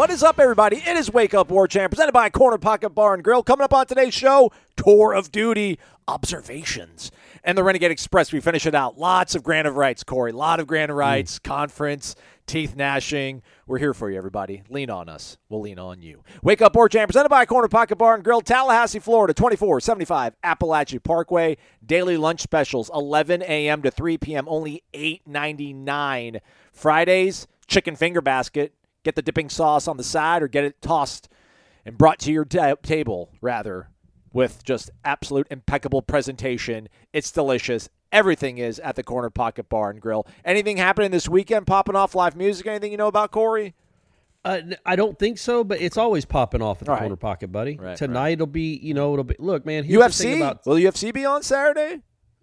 What is up, everybody? It is Wake Up War Chant, presented by Corner Pocket Bar and Grill. Coming up on today's show, Tour of Duty observations. And the Renegade Express, we finish it out. Lots of grant of rights, Corey. A lot of grant of mm. rights, conference, teeth gnashing. We're here for you, everybody. Lean on us. We'll lean on you. Wake Up War Chant, presented by Corner Pocket Bar and Grill, Tallahassee, Florida, 2475 Apalachee Parkway. Daily lunch specials, 11 a.m. to 3 p.m., only $8.99. Fridays, chicken finger basket. Get the dipping sauce on the side or get it tossed and brought to your ta- table, rather, with just absolute impeccable presentation. It's delicious. Everything is at the Corner Pocket Bar and Grill. Anything happening this weekend? Popping off live music? Anything you know about Corey? Uh, I don't think so, but it's always popping off at the Right. corner pocket, buddy. Right, Tonight it'll be, you know, it'll be. Look, man, here's the thing UFC? about Will UFC be on Saturday?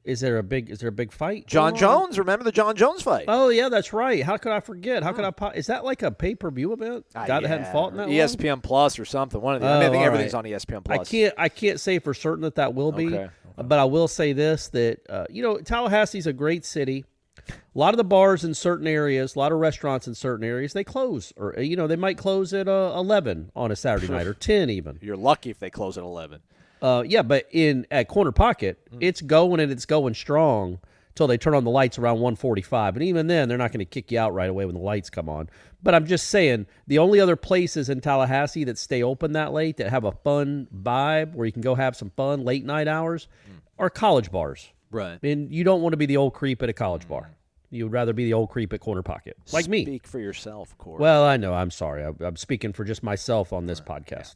Is there a big is there a big fight? Jon? Jones. Remember the Jon Jones fight? Oh yeah, that's right. How could I forget? How could I? Po- is that like a pay per view event? Ah, Guy that hadn't fought in that long? ESPN Plus or something. One of the. I, mean, I Oh, think everything's right. on ESPN I Plus. can't. I can't say for certain that that will be. Okay, But I will say this: that uh, you know, Tallahassee's a great city. A lot of the bars in certain areas, a lot of restaurants in certain areas, they close, or you know, they might close at uh, eleven on a Saturday night or ten even. You're lucky if they close at 11. Uh, yeah, but in at Corner Pocket, Hmm. it's going and it's going strong till they turn on the lights around 145. And even then, they're not going to kick you out right away when the lights come on. But I'm just saying, the only other places in Tallahassee that stay open that late that have a fun vibe where you can go have some fun late night hours are college bars. Right. And you don't want to be the old creep at a college bar. You would rather be the old creep at Corner Pocket, like me. Speak for yourself, Corey. Well, I know. I'm sorry. I'm, I'm speaking for just myself on this podcast.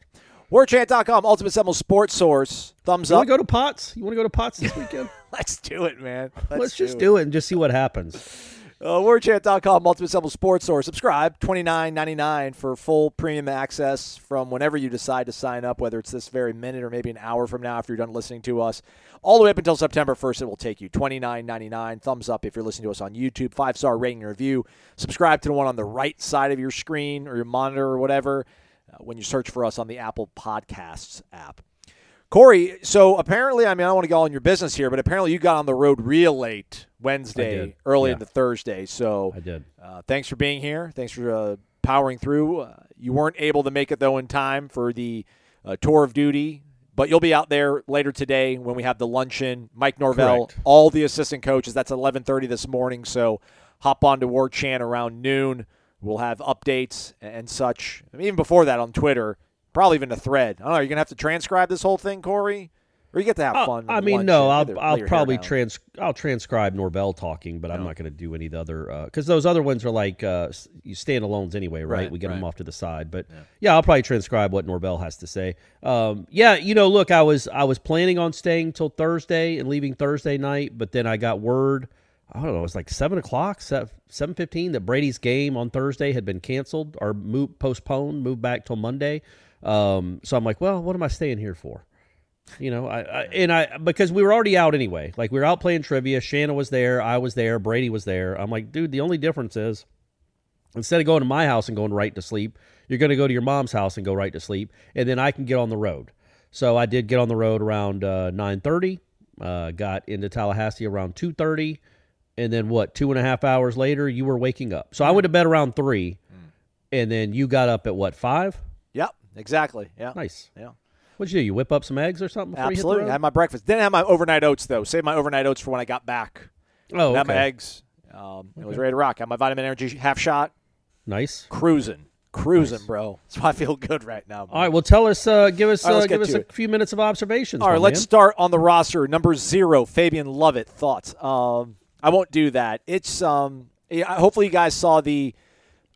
WarChant.com, Ultimate Seminole Sports Source. Thumbs You up. want to go to Pots? You want to go to Pots this weekend? Let's do it, man. Let's, Let's just it. do it and just see what happens. Uh, WarChant.com, Ultimate Seminole Sports Source. Subscribe, twenty nine ninety nine for full premium access from whenever you decide to sign up, whether it's this very minute or maybe an hour from now after you're done listening to us. All the way up until September 1st, it will take you. twenty nine ninety nine. Thumbs up if you're listening to us on YouTube. Five star rating and review. Subscribe to the one on the right side of your screen or your monitor or whatever when you search for us on the Apple Podcasts app. Corey, so apparently, I mean, I don't want to go on your business here, but apparently you got on the road real late Wednesday, early Yeah. into Thursday. So I did. uh, thanks for being here. Thanks for uh, powering through. Uh, you weren't able to make it though in time for the uh, tour of duty, but you'll be out there later today when we have the luncheon. Mike Norvell, Correct. all the assistant coaches. That's 11:30 this morning. So hop on to War Chant around noon. We'll have updates and such. I mean, even before that on Twitter, probably even a thread. I don't know. Are you gonna have to transcribe this whole thing, Corey, or you get to have Uh, fun? I mean, no, I'll I'll probably trans I'll transcribe Norvell talking, but I'm not going to do any of the other because those other ones are like uh, standalones anyway, right? Right, we get them off to the side, but yeah. I'll probably transcribe what Norvell has to say. Um, yeah, you know, look, I was I was planning on staying till Thursday and leaving Thursday night, but then I got word. I don't know. It was like seven o'clock, seven fifteen. That Brady's game on Thursday had been canceled or moved, postponed, moved back till Monday. Um, so I'm like, well, what am I staying here for? You know, I, I and I because we were already out anyway. Like we were out playing trivia. Shanna was there, I was there, Brady was there. I'm like, dude, the only difference is instead of going to my house and going right to sleep, you're going to go to your mom's house and go right to sleep, and then I can get on the road. So I did get on the road around uh, 9:30. Uh, got into Tallahassee around 2:30, and then what? Two and a half hours later, you were waking up. So I went to bed around three, and then you got up at what five? Yep, exactly. Yeah, Nice. yeah. What'd you do? You whip up some eggs or something? Before Absolutely. You hit I had my breakfast. Didn't have my overnight oats though. Saved my overnight oats for when I got back. Oh, Had my eggs. Um, It was ready to rock. Had my vitamin energy half shot. Nice. Cruising, cruising, bro. That's why I feel good right now. All right. Well, tell us. Uh, give us. All right, uh, let's give get us to a it. few minutes of observations. All right, my let's man. start on the roster. Number zero, Fabian Lovett. Thoughts? Um, I won't do that. It's um, hopefully you guys saw the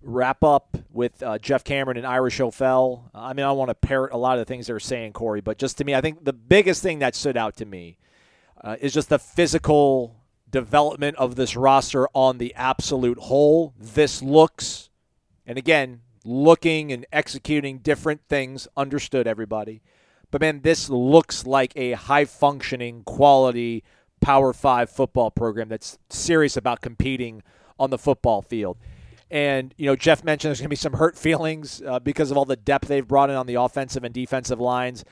wrap up with uh, Jeff Cameron and Ira Schoffel. I mean, I want to parrot a lot of the things they're saying, Corey, but just to me, I think the biggest thing that stood out to me uh, is just the physical development of this roster on the absolute whole. This looks, and again, looking and executing different things. Understood, everybody. But man, this looks like a high functioning, quality Power Five football program that's serious about competing on the football field. And, you know, Jeff mentioned there's going to be some hurt feelings uh, because of all the depth they've brought in on the offensive and defensive lines.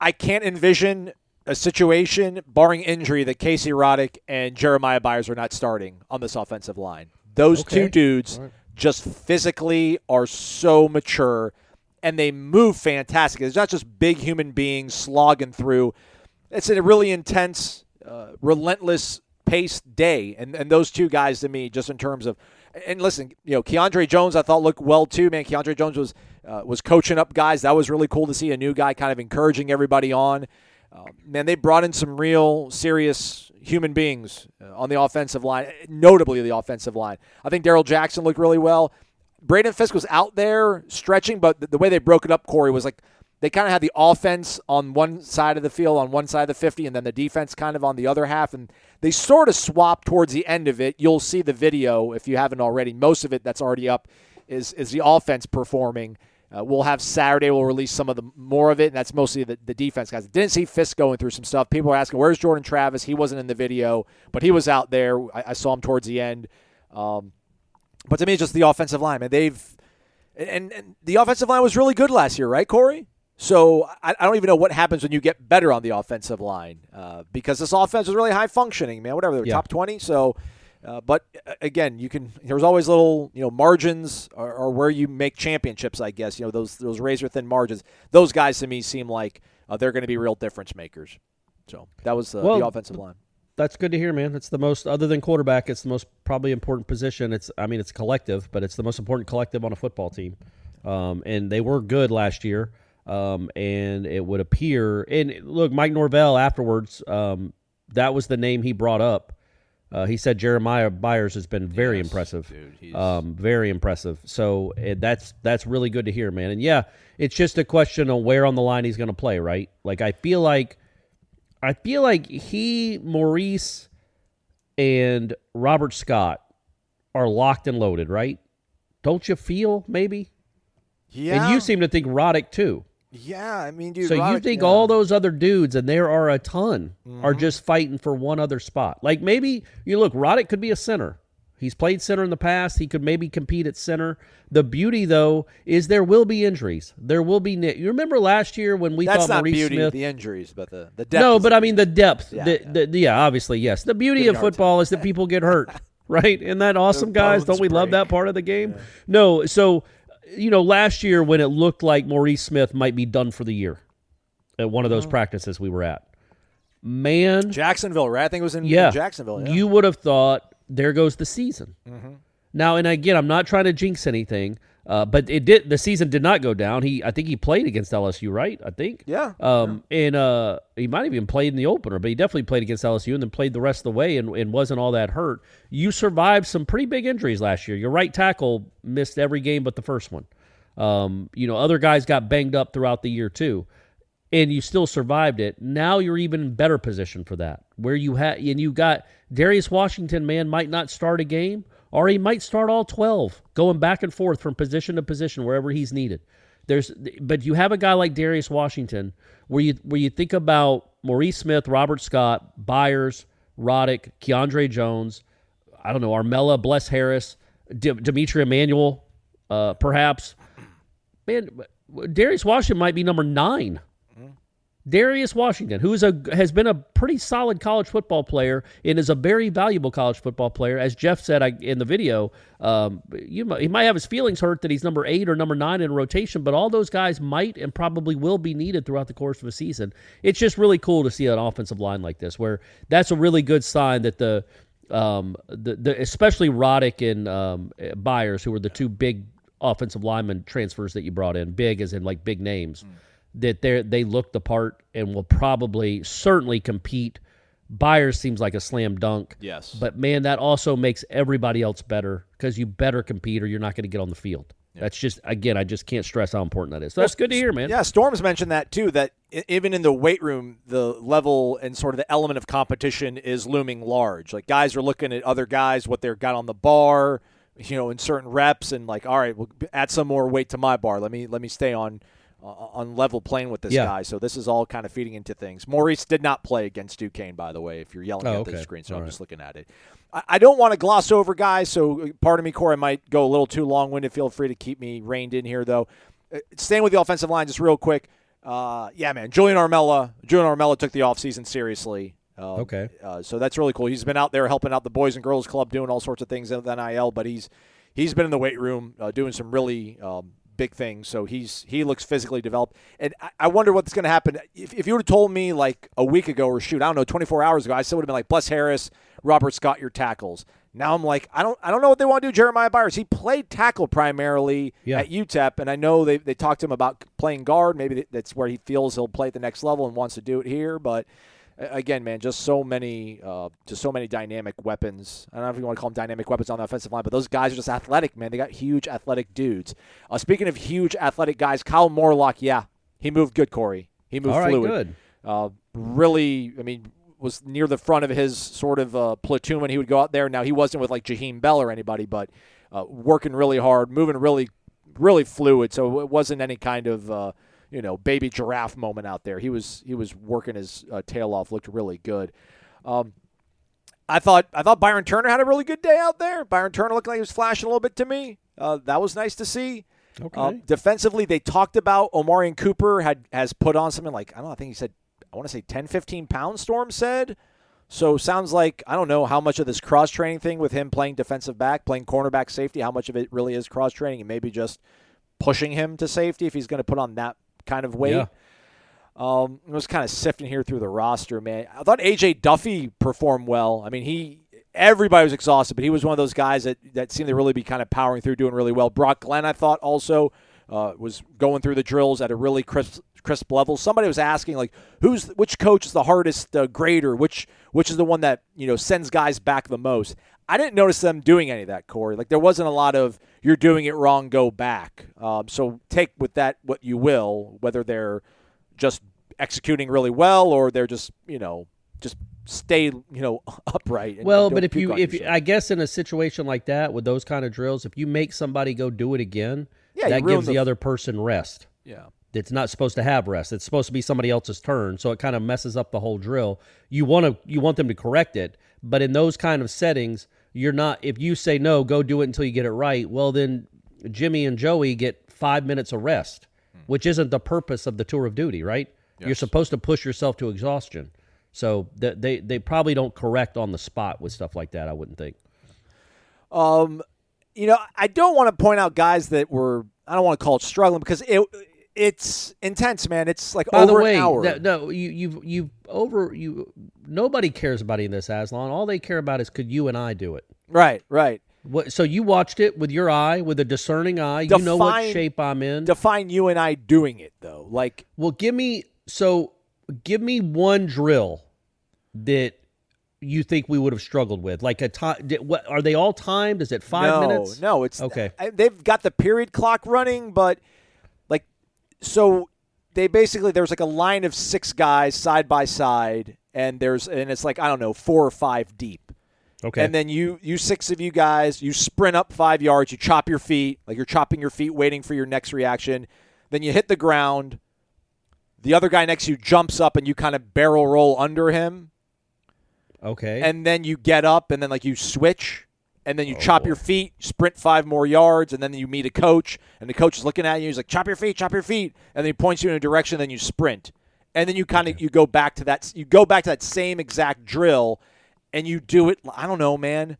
I can't envision a situation, barring injury, that Casey Roddick and Jeremiah Byers are not starting on this offensive line. Those Okay. two dudes just physically are so mature and they move fantastic. It's not just big human beings slogging through. It's a really intense, uh, relentless paced day. And, and those two guys to me, just in terms of, and listen, you know, Keandre Jones, I thought looked well too, man. Keandre Jones was uh, was coaching up guys. That was really cool to see a new guy kind of encouraging everybody on. Uh, man, they brought in some real serious human beings uh, on the offensive line, notably the offensive line. I think Daryl Jackson looked really well. Braden Fiske was out there stretching, but the way they broke it up, Corey, was like they kind of had the offense on one side of the field, on one side of the 50, and then the defense kind of on the other half. And they sort of swapped towards the end of it. You'll see the video if you haven't already. Most of it that's already up is, is the offense performing. Uh, we'll have Saturday. We'll release some of the more of it, and that's mostly the, the defense guys. Didn't see Fiske going through some stuff. People are asking, "Where's Jordan Travis?" He wasn't in the video, but he was out there. I, I saw him towards the end. Um, but to me, it's just the offensive line, man. They've and, and the offensive line was really good last year, right, Corey? So I, I don't even know what happens when you get better on the offensive line uh, because this offense was really high functioning, man. Whatever they were Yeah. top twenty. So, uh, but uh, again, you can. There's always little you know margins or, or where you make championships. I guess you know those those razor thin margins. Those guys to me seem like uh, they're going to be real difference makers. So that was uh, Well, the offensive line. That's good to hear, man. It's the most, other than quarterback, it's the most probably important position. It's, I mean, it's collective, but it's the most important collective on a football team. Um, and they were good last year. Um, and it would appear, and look, Mike Norvell afterwards, um, that was the name he brought up. Uh, he said Jeremiah Byers has been very impressive, um, very impressive. So eh, that's that's really good to hear, man. And yeah, it's just a question of where on the line he's going to play, right? Like I feel like I feel like he, Maurice, and Robert Scott are locked and loaded, right? Don't you feel maybe? Yeah, And you seem to think Roddick too. Yeah. I mean, dude. so you think yeah. all those other dudes, and there are a ton, are Mm-hmm. just fighting for one other spot. Like maybe you look, Roddick could be a center. He's played center in the past. He could maybe compete at center. The beauty, though, is there will be injuries. There will be. You remember last year when we That's thought not Maurice beauty, Smith the injuries, but the the depth. no, but I mean the depth. Yeah, the, yeah. The, yeah, obviously, yes. The beauty Give of football is that people get hurt, right? Isn't that awesome, guys? Don't we love that part of the game? No, so you know, last year when it looked like Maurice Smith might be done for the year at one of those practices we were at, man, Jacksonville, right? I think it was in, in yeah, Jacksonville. Yeah. you would have thought there goes the season. Mm-hmm. Now, and again, I'm not trying to jinx anything, uh, but it did. The season did not go down. He, I think he played against LSU, right? I think. Yeah, Um, and uh, he might have even played in the opener, but he definitely played against LSU and then played the rest of the way and, and wasn't all that hurt. You survived some pretty big injuries last year. Your right tackle missed every game but the first one. Um, you know, other guys got banged up throughout the year too, and you still survived it. Now you're even in better position for that, where you had and you got Darius Washington. Man, might not start a game, or he might start all twelve, going back and forth from position to position wherever he's needed. There's, but you have a guy like Darius Washington, where you where you think about Maurice Smith, Robert Scott, Byers, Roddick, Keandre Jones, I don't know, Armella, Bless Harris, D- Dimitri Emmanuel, uh, perhaps. Man, Darius Washington might be number nine. Darius Washington, who is a has been a pretty solid college football player and is a very valuable college football player, as Jeff said I, in the video. Um, you might, he might have his feelings hurt that he's number eight or number nine in rotation, but all those guys might and probably will be needed throughout the course of a season. It's just really cool to see an offensive line like this, where that's a really good sign that the um, the, the especially Roddick and um, Byers, who were the two big offensive lineman transfers that you brought in, big as in like big names, that they they look the part and will probably certainly compete. Byers seems like a slam dunk. Yes. But man, that also makes everybody else better because you better compete or you're not going to get on the field. That's just again, I just can't stress how important that is. So that's good to hear, man. Yeah, Storms mentioned that too. That even in the weight room, the level and sort of the element of competition is looming large. Like guys are looking at other guys, what they've got on the bar, you know, in certain reps and like, all right, we'll add some more weight to my bar. Let me let me stay on uh, on level playing with this Yeah. guy. So this is all kind of feeding into things. Maurice did not play against Duquesne, by the way. If you're yelling Oh, at the screen, so All I'm right. just looking at it. I, I don't want to gloss over guys. So uh, pardon me, Corey. I might go a little too long winded. Feel free to keep me reined in here, though. Uh, staying with the offensive line, just real quick. Uh, yeah, man. Julian Armella. Julian Armella took the offseason seriously. Um, Okay. Uh, so that's really cool. He's been out there helping out the Boys and Girls Club, doing all sorts of things with NIL, but he's he's been in the weight room uh, doing some really um, big things. So he's he looks physically developed, and I, I wonder what's going to happen if, if you would have told me like a week ago or shoot, I don't know, 24 hours ago, I still would have been like, bless Harris, Robert Scott, your tackles. Now I'm like, I don't I don't know what they want to do. Jeremiah Byers, he played tackle primarily Yeah. at UTEP, and I know they they talked to him about playing guard. Maybe that's where he feels he'll play at the next level and wants to do it here, but again, man, just so many, uh, just so many dynamic weapons. I don't know if you want to call them dynamic weapons on the offensive line, but those guys are just athletic, man. They got huge athletic dudes. Uh, speaking of huge athletic guys, Kyle Morlock, yeah, he moved good, Corey. He moved All right, fluid. good. Uh, really, I mean, was near the front of his sort of uh, platoon when he would go out there. Now he wasn't with like Jaheim Bell or anybody, but uh, working really hard, moving really, really fluid. So it wasn't any kind of uh, you know baby giraffe moment out there. He was he was working his uh, tail off, looked really good. Um, I thought I thought Byron Turner had a really good day out there. Byron Turner looked like he was flashing a little bit to me. Uh, that was nice to see. Okay. Uh, defensively, they talked about Omarion Cooper had has put on something like I don't know. I think he said I want to say 10, 15 pounds. Storm said. So sounds like I don't know how much of this cross training thing with him playing defensive back, playing cornerback safety, how much of it really is cross training, and maybe just pushing him to safety if he's going to put on that kind of weight. Yeah. Um, I was kind of sifting here through the roster, man. I thought AJ Duffy performed well. I mean, he everybody was exhausted, but he was one of those guys that that seemed to really be kind of powering through, doing really well. Brock Glenn, I thought, also uh, was going through the drills at a really crisp crisp level. Somebody was asking like, who's which coach is the hardest uh, grader? Which which is the one that you know sends guys back the most? I didn't notice them doing any of that, Corey. Like there wasn't a lot of you're doing it wrong, go back. Um, so take with that what you will, whether they're just executing really well or they're just you know just stay you know upright. and- Well, but if you if yourself. I guess in a situation like that with those kind of drills, if you make somebody go do it again, Yeah, that gives the the other person rest. yeah. It's not supposed to have rest. It's supposed to be somebody else's turn, so it kind of messes up the whole drill. You want to you want them to correct it, but in those kind of settings, you're not. If you say no, go do it until you get it right. Well, then Jimmy and Joey get five minutes of rest, which isn't the purpose of the tour of duty, right? You're supposed to push yourself to exhaustion. So th- they they probably don't correct on the spot with stuff like that. I wouldn't think. Um you know, I don't want to point out guys that were I don't want to call it struggling because it it's intense, man. It's like By over the way, an hour. that- no, you you've you've over you. Nobody cares about any of this, Aslan. All they care about is could you and I do it. right, right. What, so you watched it with your eye, with a discerning eye. you know what shape I'm in. Define you and I doing it though. Like well, give me so give me one drill that you think we would have struggled with, like a time. What are they all timed? Is it five no, minutes? No, no, it's Okay. They've got the period clock running, but so they basically there's like a line of six guys side by side, and there's and it's like I don't know four or five deep. Okay. And then you, you six of you guys, you sprint up five yards, you chop your feet, like you're chopping your feet, waiting for your next reaction. Then you hit the ground. The other guy next to you jumps up, and you kind of barrel roll under him. okay. And then you get up, and then like you switch, and then you Oh, chop your feet, sprint five more yards, and then you meet a coach, and the coach is looking at you. He's like, "Chop your feet, chop your feet," and then he points you in a direction. Then you sprint, and then you kind of you go back to that. You go back to that same exact drill, and you do it. I don't know, man,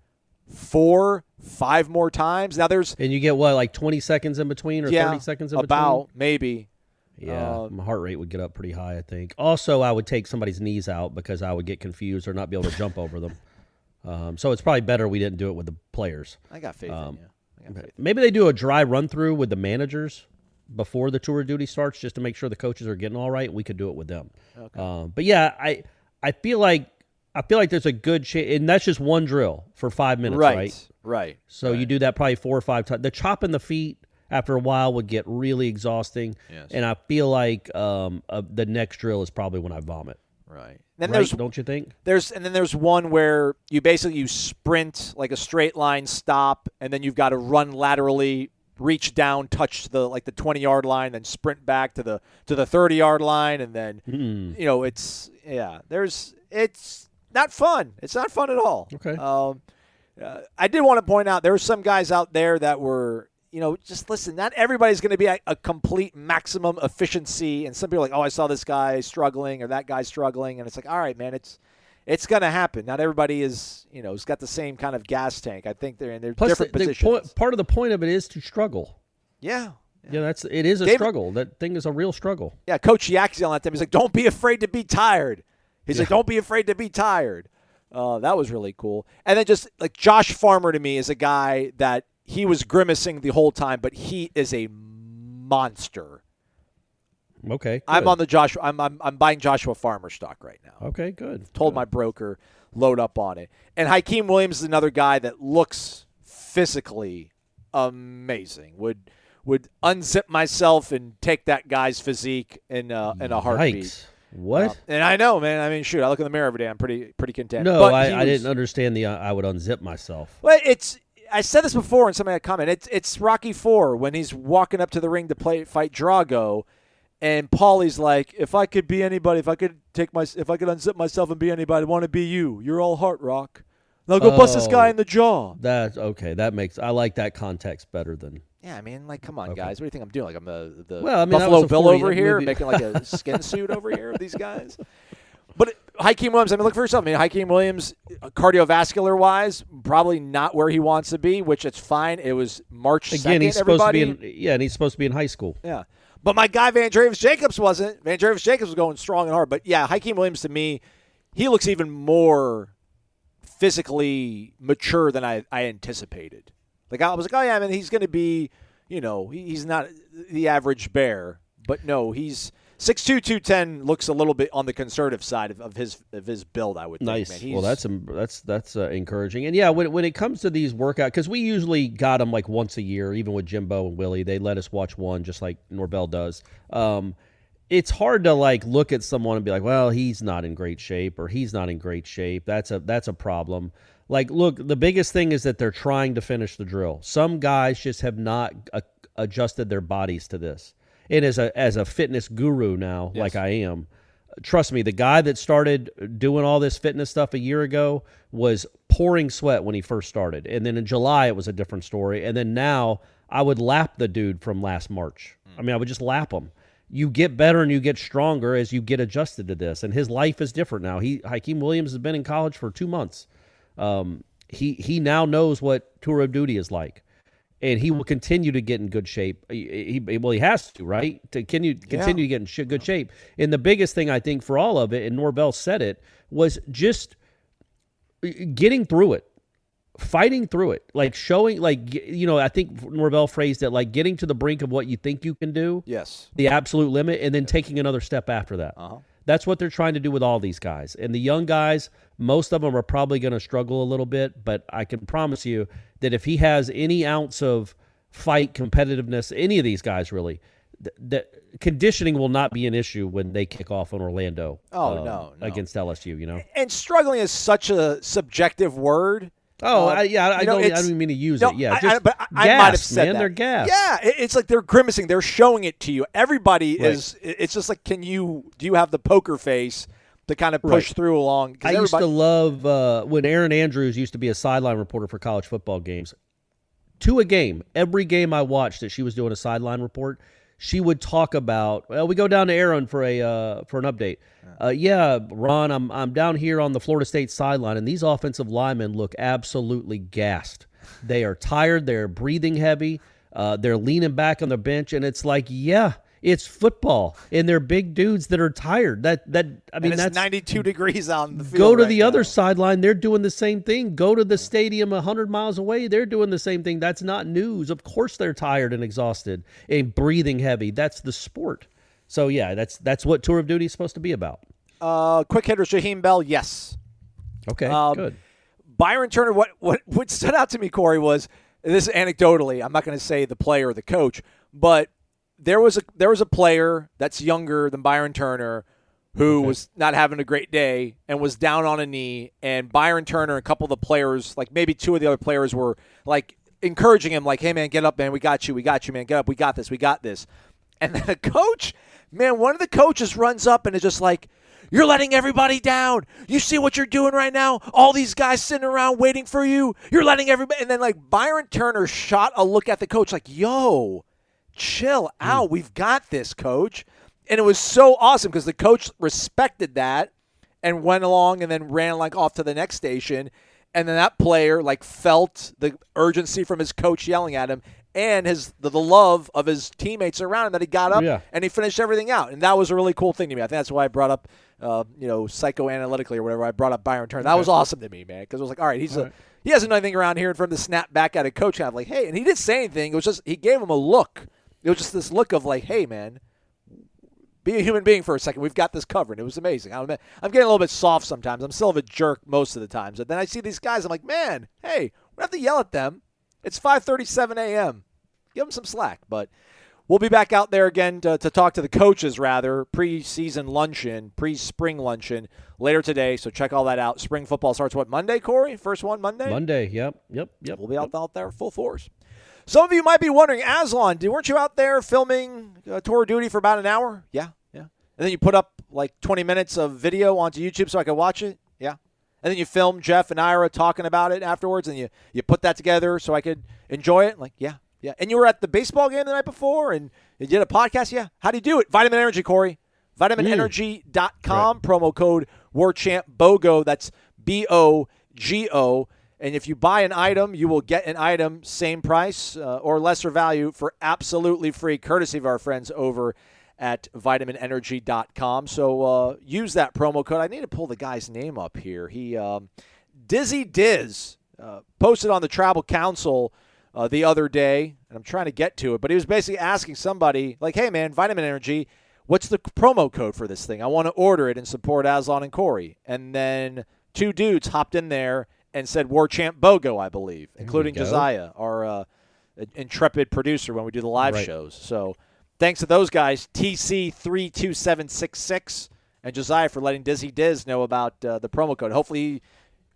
four, five more times. Now there's and you get what, like 20 seconds in between or yeah, 30 seconds in about between? maybe. Yeah, Uh, my heart rate would get up pretty high. I think. Also, I would take somebody's knees out because I would get confused or not be able to jump over them. Um, so it's probably better we didn't do it with the players. I got faith Um, in you. Faith. Maybe they do a dry run through with the managers before the tour of duty starts, just to make sure the coaches are getting all right. We could do it with them. Um, but yeah, I I feel like I feel like there's a good chance, and that's just one drill for five minutes, right? Right, right. So you do that probably four or five times. The chopping the feet after a while would get really exhausting, Yes. and I feel like um, uh, the next drill is probably when I vomit. Right. Then right? there's Don't you think? there's and then there's one where you basically you sprint like a straight line stop, and then you've got to run laterally, reach down, touch the like the 20 yard line, then sprint back to the to the 30 yard line, and then Hmm. you know it's yeah. There's it's not fun. It's not fun at all. Okay. Um, uh, I did want to point out there were some guys out there that were, you know, just listen. Not everybody's going to be at a complete maximum efficiency, and some people are like, oh, I saw this guy struggling or that guy struggling, and it's like, all right, man, it's it's going to happen. Not everybody is, you know, has got the same kind of gas tank. I think they're in their Plus, different the, the positions. point, part of the point of it is to struggle. yeah. Yeah, that's it is a David- struggle. That thing is a real struggle. Yeah, Coach Yak's yelling at them. He's like, "Don't be afraid to be tired." He's like, "Don't be afraid to be tired." Uh, that was really cool. And then just like Josh Farmer to me is a guy that he was grimacing the whole time, but he is a monster. Okay, I'm on the Joshua. I'm, I'm I'm buying Joshua Farmer stock right now. Okay, good. Told good. my broker load up on it. And Hykeem Williams is another guy that looks physically amazing. Would would unzip myself and take that guy's physique in a, in a heartbeat. Yikes. What? Uh, and I know, man. I mean, shoot, I look in the mirror every day. I'm pretty pretty content. no, But I, he I didn't understand the. uh, I would unzip myself. Well, it's. I said this before, and somebody had comment. It's it's Rocky Four when he's walking up to the ring to play fight Drago, and Paulie's like, "If I could be anybody, if I could take my, if I could unzip myself and be anybody, I want to be you. You're all heart rock. Now go bust this Oh. guy in the jaw." That's okay. That makes. I like that context better than. Yeah, I mean, like, come on, Okay. guys. What do you think I'm doing? Like, I'm the, the Well, I mean, Buffalo Bill over here, movie. making like a skin suit over here of these guys. Hykeem Williams, I mean, look for yourself. I mean, Hykeem Williams, cardiovascular wise, probably not where he wants to be, which it's fine. It was March Again, 2nd, he's supposed everybody. to be in. Yeah, and he's supposed to be in high school. Yeah. But my guy Vandrevius Jacobs wasn't. Vandrevius Jacobs was going strong and hard. But yeah, Hykeem Williams to me, he looks even more physically mature than I, I anticipated. Like I was like, oh yeah, I mean he's going to be, you know, he, he's not the average bear, but no, he's 6'2", 210 looks a little bit on the conservative side of, of his of his build. I would Nice. think. Man. well, that's that's that's uh, encouraging. And yeah, when when it comes to these workout, because we usually got them like once a year, even with Jimbo and Willie, they let us watch one, just like Norvell does. Um, it's hard to like look at someone and be like, well, he's not in great shape or he's not in great shape. That's a that's a problem. Like, look, the biggest thing is that they're trying to finish the drill. Some guys just have not uh, adjusted their bodies to this. And as a as a fitness guru now, like I am, trust me, the guy that started doing all this fitness stuff a year ago was pouring sweat when he first started. And then in July, it was a different story. And then now I would lap the dude from last March. I mean, I would just lap him. You get better and you get stronger as you get adjusted to this. And his life is different now. He Hykeem Williams has been in college for two months. Um, he he now knows what tour of duty is like. And he will continue to get in good shape. He, he- well, he has to, right? To continue, continue to get in sh- good shape. And the biggest thing I think for all of it, and Norvell said it, was just getting through it, fighting through it, like showing, like you know, I think Norvell phrased it like getting to the brink of what you think you can do, yes. the absolute limit, and then taking another step after that. Uh-huh. That's what they're trying to do with all these guys. And the young guys, most of them are probably going to struggle a little bit, but I can promise you that if he has any ounce of fight competitiveness, any of these guys really, th- that conditioning will not be an issue when they kick off on Orlando. Oh, um, no, no. against LSU. You know. And struggling is such a subjective word. Oh, Uh, I, yeah, I you know, don't. I don't even mean to use No, it. Yeah, I- I- just but I, I gas, might have said man. that. They're. Yeah, it- it's like they're grimacing. They're showing it to you. Everybody Right. is. It's just like, can you? Do you have the poker face to kind of push Right. through along? I used to love uh, when Erin Andrews used to be a sideline reporter for college football games. To a game, every game I watched that she was doing a sideline report, she would talk about. Well, we go down to Erin for a uh, for an update. Uh, yeah, Ron, I'm I'm down here on the Florida State sideline, and these offensive linemen look absolutely gassed. They are tired. They're breathing heavy. Uh, they're leaning back on the bench, and it's like, yeah, it's football, and they're big dudes that are tired. That that I mean, that's 92 degrees on the field. Go to right the now. other sideline. They're doing the same thing. Go to the stadium 100 miles away. They're doing the same thing. That's not news. Of course they're tired and exhausted and breathing heavy. That's the sport. So yeah, that's that's what Tour of Duty is supposed to be about. Uh, quick hitter, Jaheim Bell. Yes. Okay, Um, good. Byron Turner. What what what stood out to me, Corey, was this anecdotally. I'm not going to say the player or the coach, but there was a there was a player that's younger than Byron Turner who was not having a great day and was down on a knee, and Byron Turner and a couple of the players, like maybe two of the other players, were like encouraging him, like, "Hey man, get up, man, we got you, we got you, man, get up, we got this, we got this." And then a coach, man, one of the coaches runs up and is just like. You're letting everybody down. You see what you're doing right now? All these guys sitting around waiting for you. You're letting everybody. And then, like, Byron Turner shot a look at the coach, like, yo, chill out. We've got this, coach. And it was so awesome because the coach respected that and went along and then ran like off to the next station. And then that player like felt the urgency from his coach yelling at him and his the, the love of his teammates around him that he got up Yeah. and he finished everything out. And that was a really cool thing to me. I think that's why I brought up, uh, you know, psychoanalytically or whatever. I brought up Byron Turner. That was awesome to me, man, because it was like, all right, he's a he hasn't done anything around here, and for him to snap back at a coach, of like, hey, and he didn't say anything. It was just he gave him a look. It was just this look of like, hey, man, be a human being for a second. We've got this covered. It was amazing. I'm, I'm getting a little bit soft sometimes. I'm still of a jerk most of the times. But then I see these guys. I'm like, man, hey, we have to yell at them. It's 5:37 a.m. Give them some slack. But we'll be back out there again to, to talk to the coaches, rather preseason luncheon, pre-spring luncheon later today. So check all that out. Spring football starts what Monday, Corey? First one Monday. Monday. Yep. Yep. Yep. We'll be out, out there full force. Some of you might be wondering, Aslan, weren't you out there filming uh, tour of duty for about an hour? Yeah, yeah. And then you put up like 20 minutes of video onto YouTube so I could watch it? Yeah. And then you filmed Jeff and Ira talking about it afterwards, and you, you put that together so I could enjoy it? Like, yeah, yeah. And you were at the baseball game the night before, and you did a podcast? Yeah. How do you do it? Vitamin Energy, Corey. VitaminEnergy.com, promo code WarChant BOGO. That's B O G O. And if you buy an item, you will get an item, same price uh, or lesser value for absolutely free, courtesy of our friends over at vitaminenergy.com. So uh, use that promo code. I need to pull the guy's name up here. He, um, Dizzy Diz, uh, posted on the Tribal Council uh, the other day, and I'm trying to get to it, but he was basically asking somebody, like, hey, man, Vitamin Energy, what's the promo code for this thing? I want to order it and support Aslan and Corey. And then two dudes hopped in there and said War Chant Bogo, I believe, including. Josiah, our uh, intrepid producer when we do the live Right. shows. So thanks to those guys, TC32766, and Josiah for letting Dizzy Diz know about uh, the promo code. Hopefully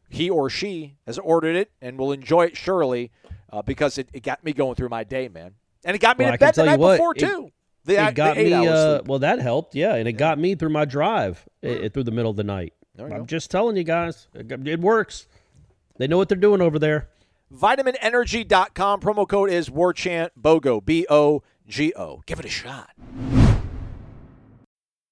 he or she has ordered it and will enjoy it surely uh, because it, it got me going through my day, man. And it got me Well, to bed the night what, before, it- too. The, it got me. Uh, well, that helped. Yeah, and it got me through my drive i- through the middle of the night. I'm go. just telling you guys, it, it works. They know what they're doing over there. VitaminEnergy.com. Promo code is WarChant BOGO, B O G O. Give it a shot.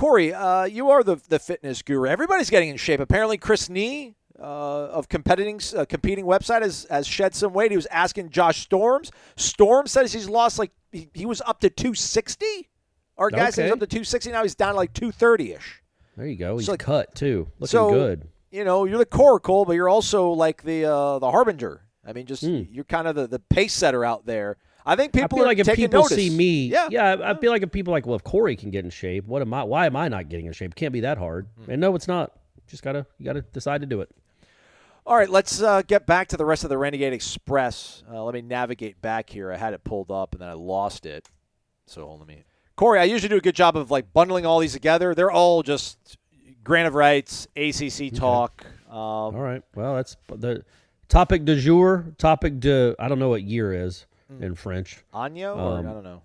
Corey, uh, you are the the fitness guru. Everybody's getting in shape. Apparently, Chris Nee uh, of competing uh, competing website has, has shed some weight. He was asking Josh Storms. Storm says he's lost like he, he was up to 260. Our guy said he's up to 260. Now he's down to like 230 ish. There you go. He's like- cut too, looking so good. you know you're the core coracle, but you're also like the uh, the harbinger. I mean, just Hmm. you're kind of the, the pace setter out there. I think I people feel are like if people notice. see me, yeah, yeah, I I feel like if people are like, well, if Corey can get in shape, what am I? Why am I not getting in shape? Can't be that hard. Hmm. And no, it's not. Just gotta you gotta decide to do it. All right, let's uh, get back to the rest of the Renegade Express. Uh, let me navigate back here. I had it pulled up and then I lost it. So let me. Corey, I usually do a good job of like bundling all these together. They're all just grant of rights, ACC talk. Um, All right. Well, that's the topic du jour. Topic de I don't know what year is Hmm. in French. Año, or Um, I don't know.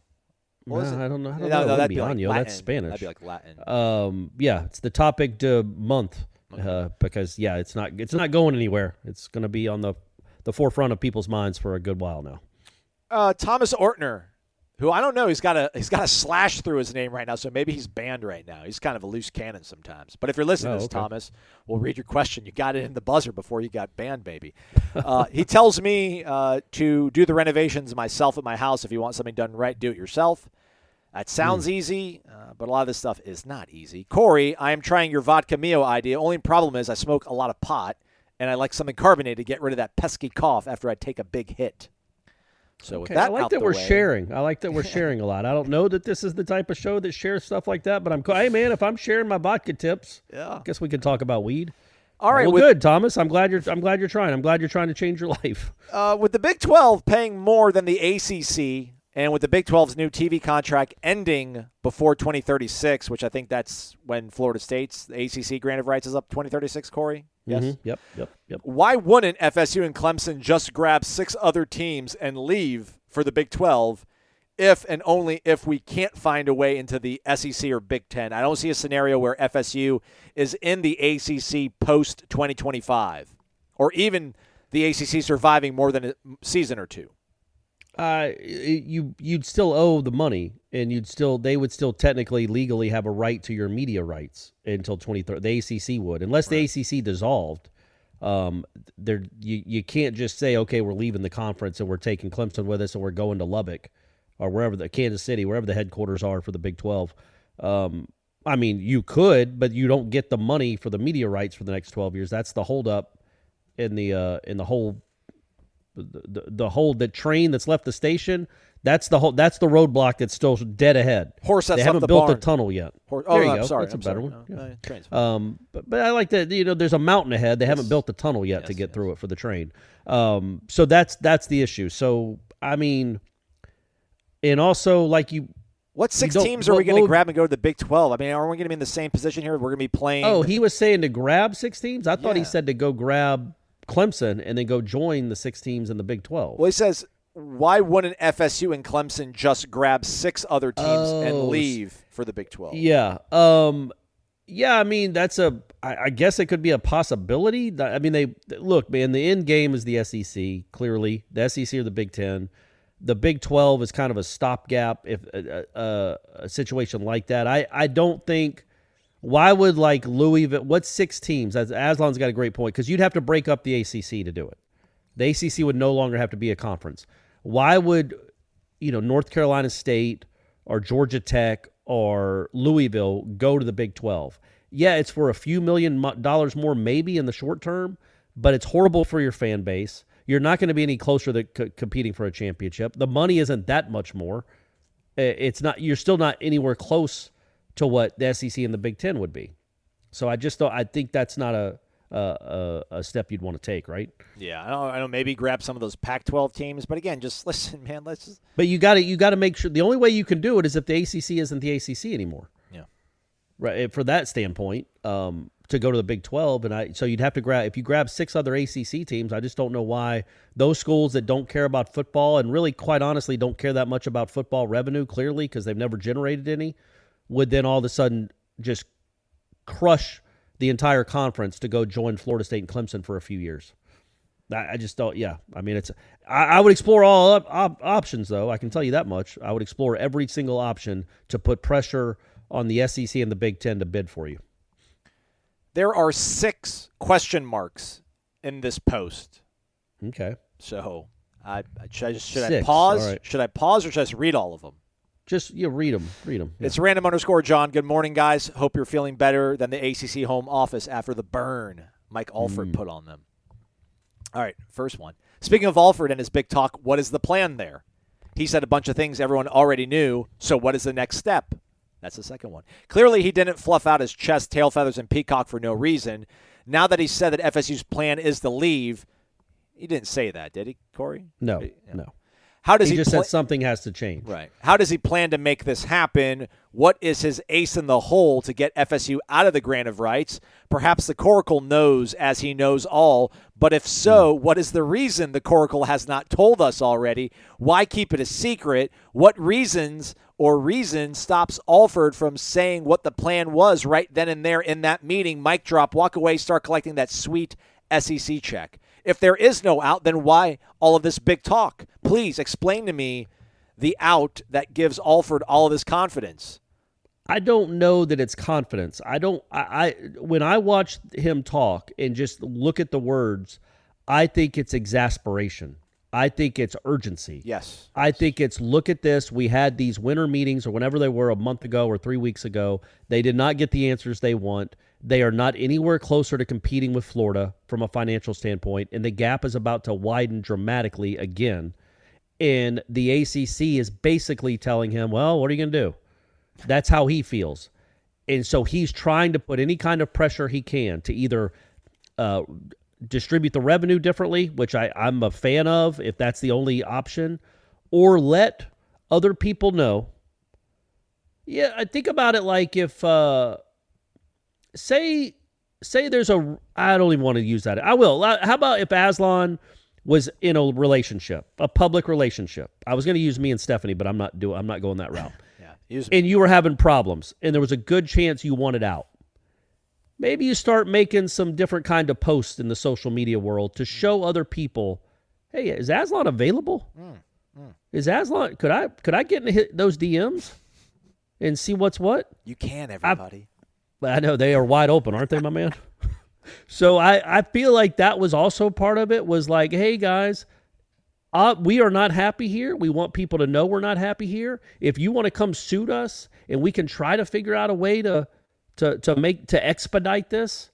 What is Nah, it? I don't know. I don't no, know. No, that'd be be like año. Latin. That's Spanish. That'd be like Latin. Um, yeah, it's the topic de month uh, because yeah, it's not it's not going anywhere. It's going to be on the the forefront of people's minds for a good while now. Uh, Thomas Ortner, who I don't know, he's got a he's got a slash through his name right now, so maybe he's banned right now. He's kind of a loose cannon sometimes. But if you're listening Oh, to this, okay. Thomas, we'll read your question. You got it in the buzzer before you got banned, baby. Uh, he tells me uh, to do the renovations myself at my house. If you want something done right, do it yourself. That sounds easy, uh, but a lot of this stuff is not easy. Corey, I am trying your vodka mio idea. Only problem is I smoke a lot of pot, and I like something carbonated to get rid of that pesky cough after I take a big hit. So with that I like that we're way- sharing. I like that we're sharing a lot. I don't know that this is the type of show that shares stuff like that, but I'm. Hey, man, if I'm sharing my vodka tips, Yeah. I guess we can talk about weed. All right, well, with, good, Thomas. I'm glad you're. I'm glad you're trying. I'm glad you're trying to change your life. uh, with the Big 12 paying more than the ACC, and with the Big 12's new TV contract ending before 2036, which I think that's when Florida State's the ACC grant of rights is up 2036. Corey, yes. Mhm. Yep. Yep. Yep. Why wouldn't FSU and Clemson just grab six other teams and leave for the Big 12 if and only if we can't find a way into the SEC or Big 10? I don't see a scenario where FSU is in the ACC post 2025 or even the ACC surviving more than a season or two. Uh, you you'd still owe the money, and you'd still they would still technically legally have a right to your media rights until 2030. The ACC would, unless the ACC dissolved. Um, there you you can't just say okay, we're leaving the conference and we're taking Clemson with us and we're going to Lubbock or wherever the Kansas City, wherever the headquarters are for the Big 12. Um, I mean, you could, but you don't get the money for the media rights for the next 12 years. That's the holdup in the uh, in the whole the, the, the whole the train that's left the station. That's the whole. That's the roadblock that's still dead ahead. Horse That's they haven't the built barn. a tunnel yet. Hor- there oh, you I'm go. sorry. That's a I'm better sorry. one. No, Yeah. no, Um, but, but I like that. You know, there's a mountain ahead. They haven't built the tunnel yet to get yes. through it for the train. Um, so that's that's the issue. So I mean, and also like you. What six don't- teams are we going to grab and go to the Big 12? I mean, are we going to be in the same position here? We're going to be playing. Oh, he was saying to grab six teams. I thought he said to go grab Clemson and then go join the six teams in the Big Twelve. Well, he says, why wouldn't FSU and Clemson just grab six other teams and Oh, leave for the Big 12? Yeah. Um yeah, I mean that's a I, I guess it could be a possibility. I mean they look, man, the end game is the SEC, clearly. The SEC or the Big 10. The Big 12 is kind of a stopgap if a, a, a situation like that. I I don't think why would like Louisville what's six teams? As Aslan's got a great point cuz you'd have to break up the ACC to do it. The ACC would no longer have to be a conference. Why would you know North Carolina State or Georgia Tech or Louisville go to the Big 12? Yeah, it's for a few million dollars more maybe in the short term, but it's horrible for your fan base. You're not going to be any closer to c- competing for a championship. The money isn't that much more. It's not. You're still not anywhere close to what the SEC and the Big Ten would be. So I just don't. I think that's not a a, a, a step you'd want to take, right? Yeah, I don't, I don't maybe grab some of those Pac-12 teams, but again, just listen, man. Let's just But you got to you got to make sure. The only way you can do it is if the ACC isn't the ACC anymore. Yeah. Right. eh, For that standpoint, um, to go to the Big Twelve, and I so you'd have to grab if you grab six other ACC teams. I just don't know why those schools that don't care about football and really, quite honestly, don't care that much about football revenue, clearly because they've never generated any, would then all of a sudden just crush the entire conference to go join Florida State and Clemson for a few years. I I just don't. Yeah, I mean, it's. I, I would explore all op- op- options, though. I can tell you that much. I would explore every single option to put pressure on the SEC and the Big Ten to bid for you. There are six question marks in this post. Okay, So, I should I, just, should I pause? right. Should I pause or should I just read all of them? Just you know, read them. Read them. It's random underscore John. Good morning, guys. Hope you're feeling better than the ACC home office after the burn Mike Alford mm. put on them. All right, first one. Speaking of Alford and his big talk, what is the plan there? He said a bunch of things everyone already knew. So, what is the next step? That's the second one. Clearly, he didn't fluff out his chest, tail feathers, and peacock for no reason. Now that he said that FSU's plan is to leave, he didn't say that, did he, Corey? no, Yeah. no. How does He he, just pla- said something has to change. Right. How does he plan to make this happen? What is his ace in the hole to get FSU out of the grant of rights? Perhaps the Coracle knows as he knows all, but if so, hmm. what is the reason the Coracle has not told us already? Why keep it a secret? What reasons or reason stops Alford from saying what the plan was right then and there in that meeting? Mic drop, walk away, start collecting that sweet SEC check. If there is no out, then why all of this big talk? Please explain to me the out that gives Alford all of this confidence. I don't know that it's confidence. I don't. I, I when I watch him talk and just look at the words, I think it's exasperation. I think it's urgency. Yes. I think it's look at this. We had these winter meetings or whenever they were a month ago or three weeks ago. They did not get the answers they want. They are not anywhere closer to competing with Florida from a financial standpoint, and the gap is about to widen dramatically again. And the ACC is basically telling him, well, what are you going to do? That's how he feels. And so he's trying to put any kind of pressure he can to either uh, distribute the revenue differently, which I, I'm a fan of if that's the only option, or let other people know. Yeah, I think about it like if uh say say there's a I don't even want to use that. I will. How about if Aslan was in a relationship, a public relationship? I was going to use me and Stephanie, but I'm not doing I'm not going that route. Yeah. And you were having problems and there was a good chance you wanted out maybe you start making some different kind of posts in the social media world to mm. show other people hey is aslan available mm, mm. is aslan could i could i get into hit those dms and see what's what you can, everybody. I know they are wide open aren't they my man so i i feel like that was also part of it was like hey guys uh, we are not happy here. We want people to know we're not happy here. If you want to come suit us, and we can try to figure out a way to to to make to expedite this,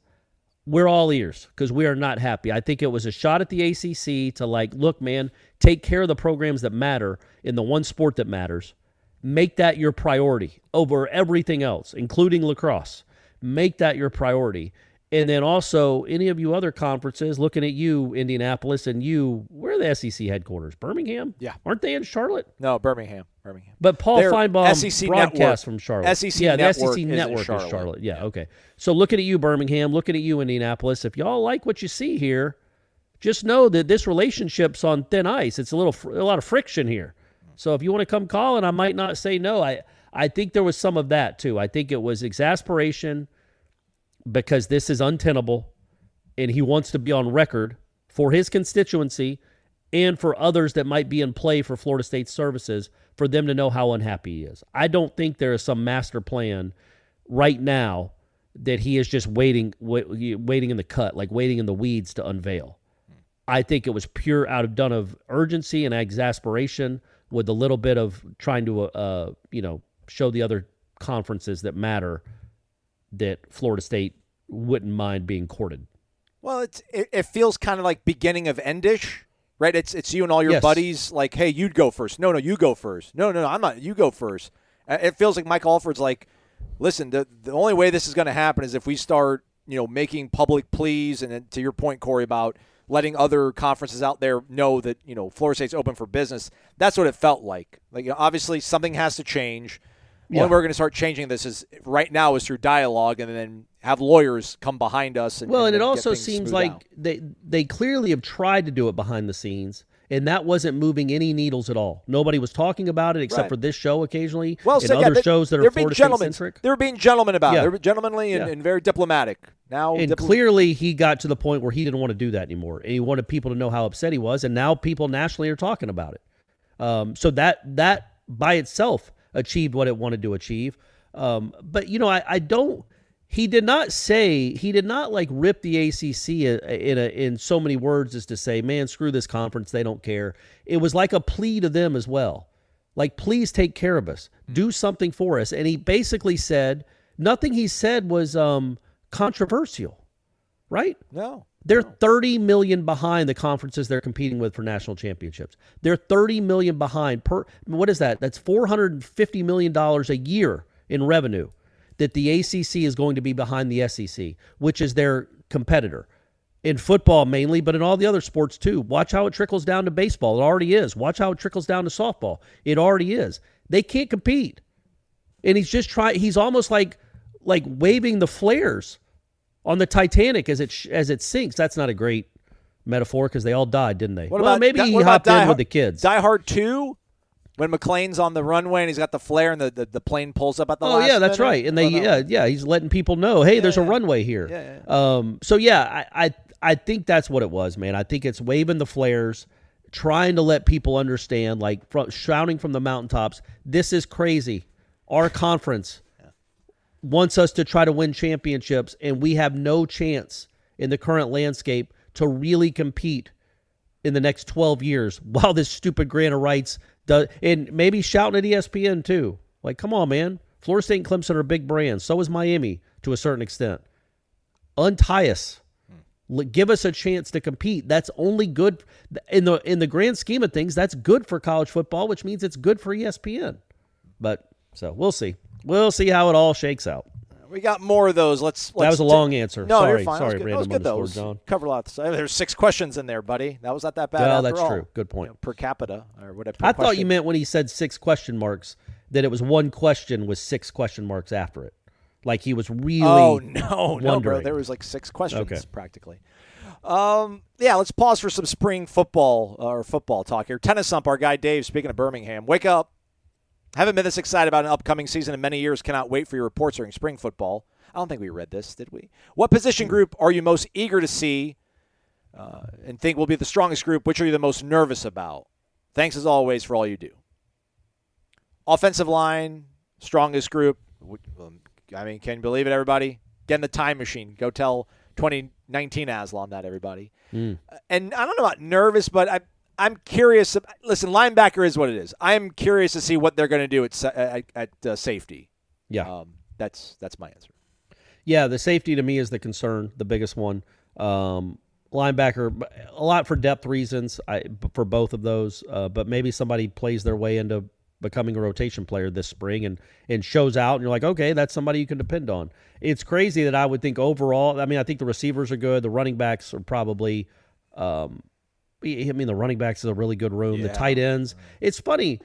we're all ears because we are not happy. I think it was a shot at the ACC to like, look, man, take care of the programs that matter in the one sport that matters. Make that your priority over everything else, including lacrosse. Make that your priority. And then also, any of you other conferences, looking at you, Indianapolis, and you, where are the SEC headquarters? Birmingham? Yeah. Aren't they in Charlotte? No, Birmingham. Birmingham. But Paul Their Finebaum SEC broadcast network- from Charlotte. SEC yeah, the network SEC is in network is Charlotte. Charlotte. Yeah, okay. So looking at you, Birmingham, looking at you, Indianapolis. If y'all like what you see here, just know that this relationship's on thin ice. It's a little, a lot of friction here. So if you want to come calling, I might not say no. I, I think there was some of that too. I think it was exasperation because this is untenable, and he wants to be on record for his constituency and for others that might be in play for Florida State services for them to know how unhappy he is. I don't think there is some master plan right now that he is just waiting waiting in the cut, like waiting in the weeds to unveil. I think it was pure out of done of urgency and exasperation with a little bit of trying to uh, you know, show the other conferences that matter that Florida State wouldn't mind being courted. Well, it's it, it feels kind of like beginning of endish, right? It's it's you and all your Yes. buddies. Like, hey, you'd go first. No, no, you go first. No, no, no, I'm not. You go first. Uh, It feels like Mike Alford's like, listen, the the only way this is going to happen is if we start, you know, making public pleas, and to your point, Corey, about letting other conferences out there know that you know Florida State's open for business. That's what it felt like. Like, you know, obviously, something has to change. Yeah. Only way we're going to start changing this is right now is through dialogue, and then have lawyers come behind us. And, Well, and, and it also seems like out. they they clearly have tried to do it behind the scenes, and that wasn't moving any needles at all. Nobody was talking about it except Right. for this show occasionally, well, and so, yeah, other they, shows that they're are being gentlemen. centric. They were being gentlemen about Yeah. it. They were gentlemanly and, Yeah. and very diplomatic. Now, And dipl- clearly, he got to the point where he didn't want to do that anymore, and he wanted people to know how upset he was. And now people nationally are talking about it. Um, so that that by itself achieved what it wanted to achieve. Um, but you know, I, I don't. He did not say he did not like rip the ACC in in, a, in so many words as to say, "Man, screw this conference. They don't care." It was like a plea to them as well. Like, please take care of us. Do something for us. And he basically said nothing. He said was um, controversial, right? no. They're 30 million behind the conferences they're competing with for national championships. They're 30 million behind per what is that? That's 450 million dollars a year in revenue that the ACC is going to be behind the SEC, which is their competitor. In football mainly, but in all the other sports too. Watch how it trickles down to baseball. It already is. Watch how it trickles down to softball. It already is. They can't compete. And he's just trying he's almost like like waving the flares on the Titanic as it sh- as it sinks. That's not a great metaphor because they all died, didn't they? What well, about maybe he hopped in Hard- with the kids. Die Hard Two, when McClane's on the runway and he's got the flare and the, the, the plane pulls up at the oh yeah, that's minute? right. And they yeah yeah he's letting people know, hey, there's a runway here. Yeah, Um. So yeah, I, I I think that's what it was, man. I think it's waving the flares, trying to let people understand, like from, shouting from the mountaintops, this is crazy. Our conference wants us to try to win championships, and we have no chance in the current landscape to really compete in the next 12 years while this stupid grant of rights does, and maybe shouting at ESPN too. Like, come on, man. Florida State and Clemson are big brands. So is Miami to a certain extent. Untie us. Hmm. Give us a chance to compete. That's only good in the in the grand scheme of things. That's good for college football, which means it's good for ESPN. But so we'll see. We'll see how it all shakes out. We got more of those. Let's. let's that was a long answer. No, sorry, you're fine. sorry, that was good. That was good, though. Cover a lot. There's six questions in there, buddy. That was not that bad. After that's all. true. Good point. You know, per capita or whatever. I thought you meant when he said six question marks that it was one question with six question marks after it. Like he was really Oh no, no, bro. There was like six questions Okay. practically. Um, yeah, let's pause for some spring football uh, or football talk here. Tennis ump, our guy Dave. Speaking of Birmingham, wake up. Haven't been this excited about an upcoming season in many years. Cannot wait for your reports during spring football. I don't think we read this, did we? What position group are you most eager to see uh, and think will be the strongest group? Which are you the most nervous about? Thanks as always for all you do. Offensive line, strongest group. Um, I mean, can you believe it, everybody? Get in the time machine. Go tell 2019 Aslan that, everybody. Hmm. And I don't know about nervous, but I, I'm curious. Listen, linebacker is what it is. I am curious to see what they're going to do at at, at uh, safety. yeah. Um, that's that's my answer. Yeah, the safety to me is the concern, the biggest one. Um, linebacker, a lot for depth reasons I, for both of those, uh, but maybe somebody plays their way into becoming a rotation player this spring and and shows out, and you're like, okay, that's somebody you can depend on. It's crazy that I would think overall. I mean, I think the receivers are good. The running backs are probably. Um, I mean, the running backs is a really good room. The tight ends. It's funny.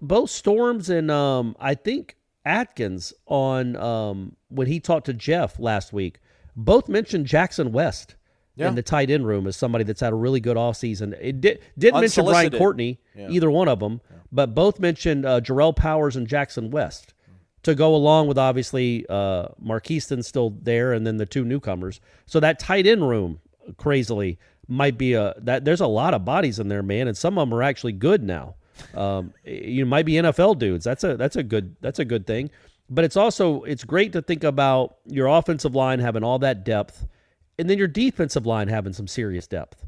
Both Storms and um, I think Atkins on um, when he talked to Jeff last week, both mentioned Jackson West Yeah. in the tight end room as somebody that's had a really good offseason. It did, didn't mention Brian Courtney, Yeah. either one of them, but both mentioned uh, Jarrell Powers and Jackson West to go along with obviously uh, Markeston still there and then the two newcomers. So that tight end room, crazily, might be a that there's a lot of bodies in there, man, and some of them are actually good now. Um, you might be NFL dudes. That's a that's a good that's a good thing. But it's also it's great to think about your offensive line having all that depth, and then your defensive line having some serious depth.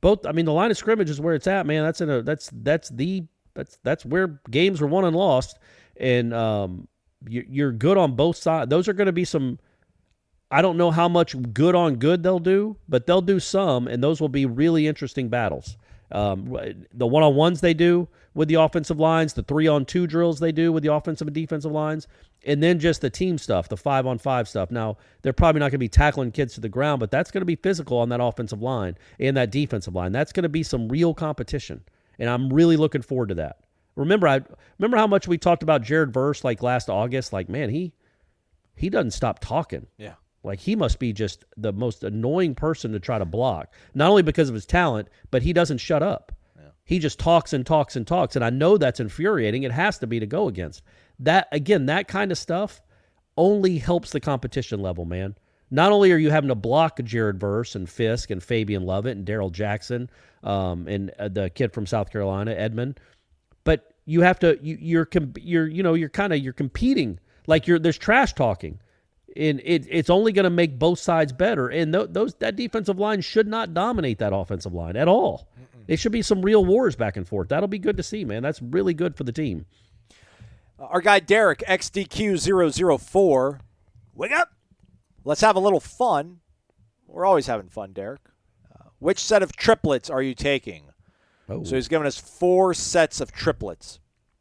Both, I mean, the line of scrimmage is where it's at, man. That's in a that's that's the that's that's where games are won and lost, and um, you, you're good on both sides. Those are going to be some. I don't know how much good on good they'll do, but they'll do some, and those will be really interesting battles. Um, the one on ones they do with the offensive lines, the three on two drills they do with the offensive and defensive lines, and then just the team stuff, the five on five stuff. Now, they're probably not going to be tackling kids to the ground, but that's going to be physical on that offensive line and that defensive line. That's going to be some real competition, and I'm really looking forward to that. Remember, I remember how much we talked about Jared Verse like last August. Like, man, he he doesn't stop talking. Yeah. Like he must be just the most annoying person to try to block. Not only because of his talent, but he doesn't shut up. He just talks and talks and talks, and I know that's infuriating. It has to be to go against. That again, that kind of stuff only helps the competition level, man. Not only are you having to block Jared Verse and Fiske and Fabian Lovett and Darrell Jackson um, and uh, the kid from South Carolina, Edmond, but you have to you, you're com- you're you know you're kind of you're competing like you're there's trash talking and it, it's only going to make both sides better and th- those that defensive line should not dominate that offensive line at all it should be some real wars back and forth that'll be good to see man that's really good for the team Our guy Derek, XDQ004. Wake up. Let's have a little fun. We're always having fun, Derek. Uh, which set of triplets are you taking? oh So he's given us four sets of triplets.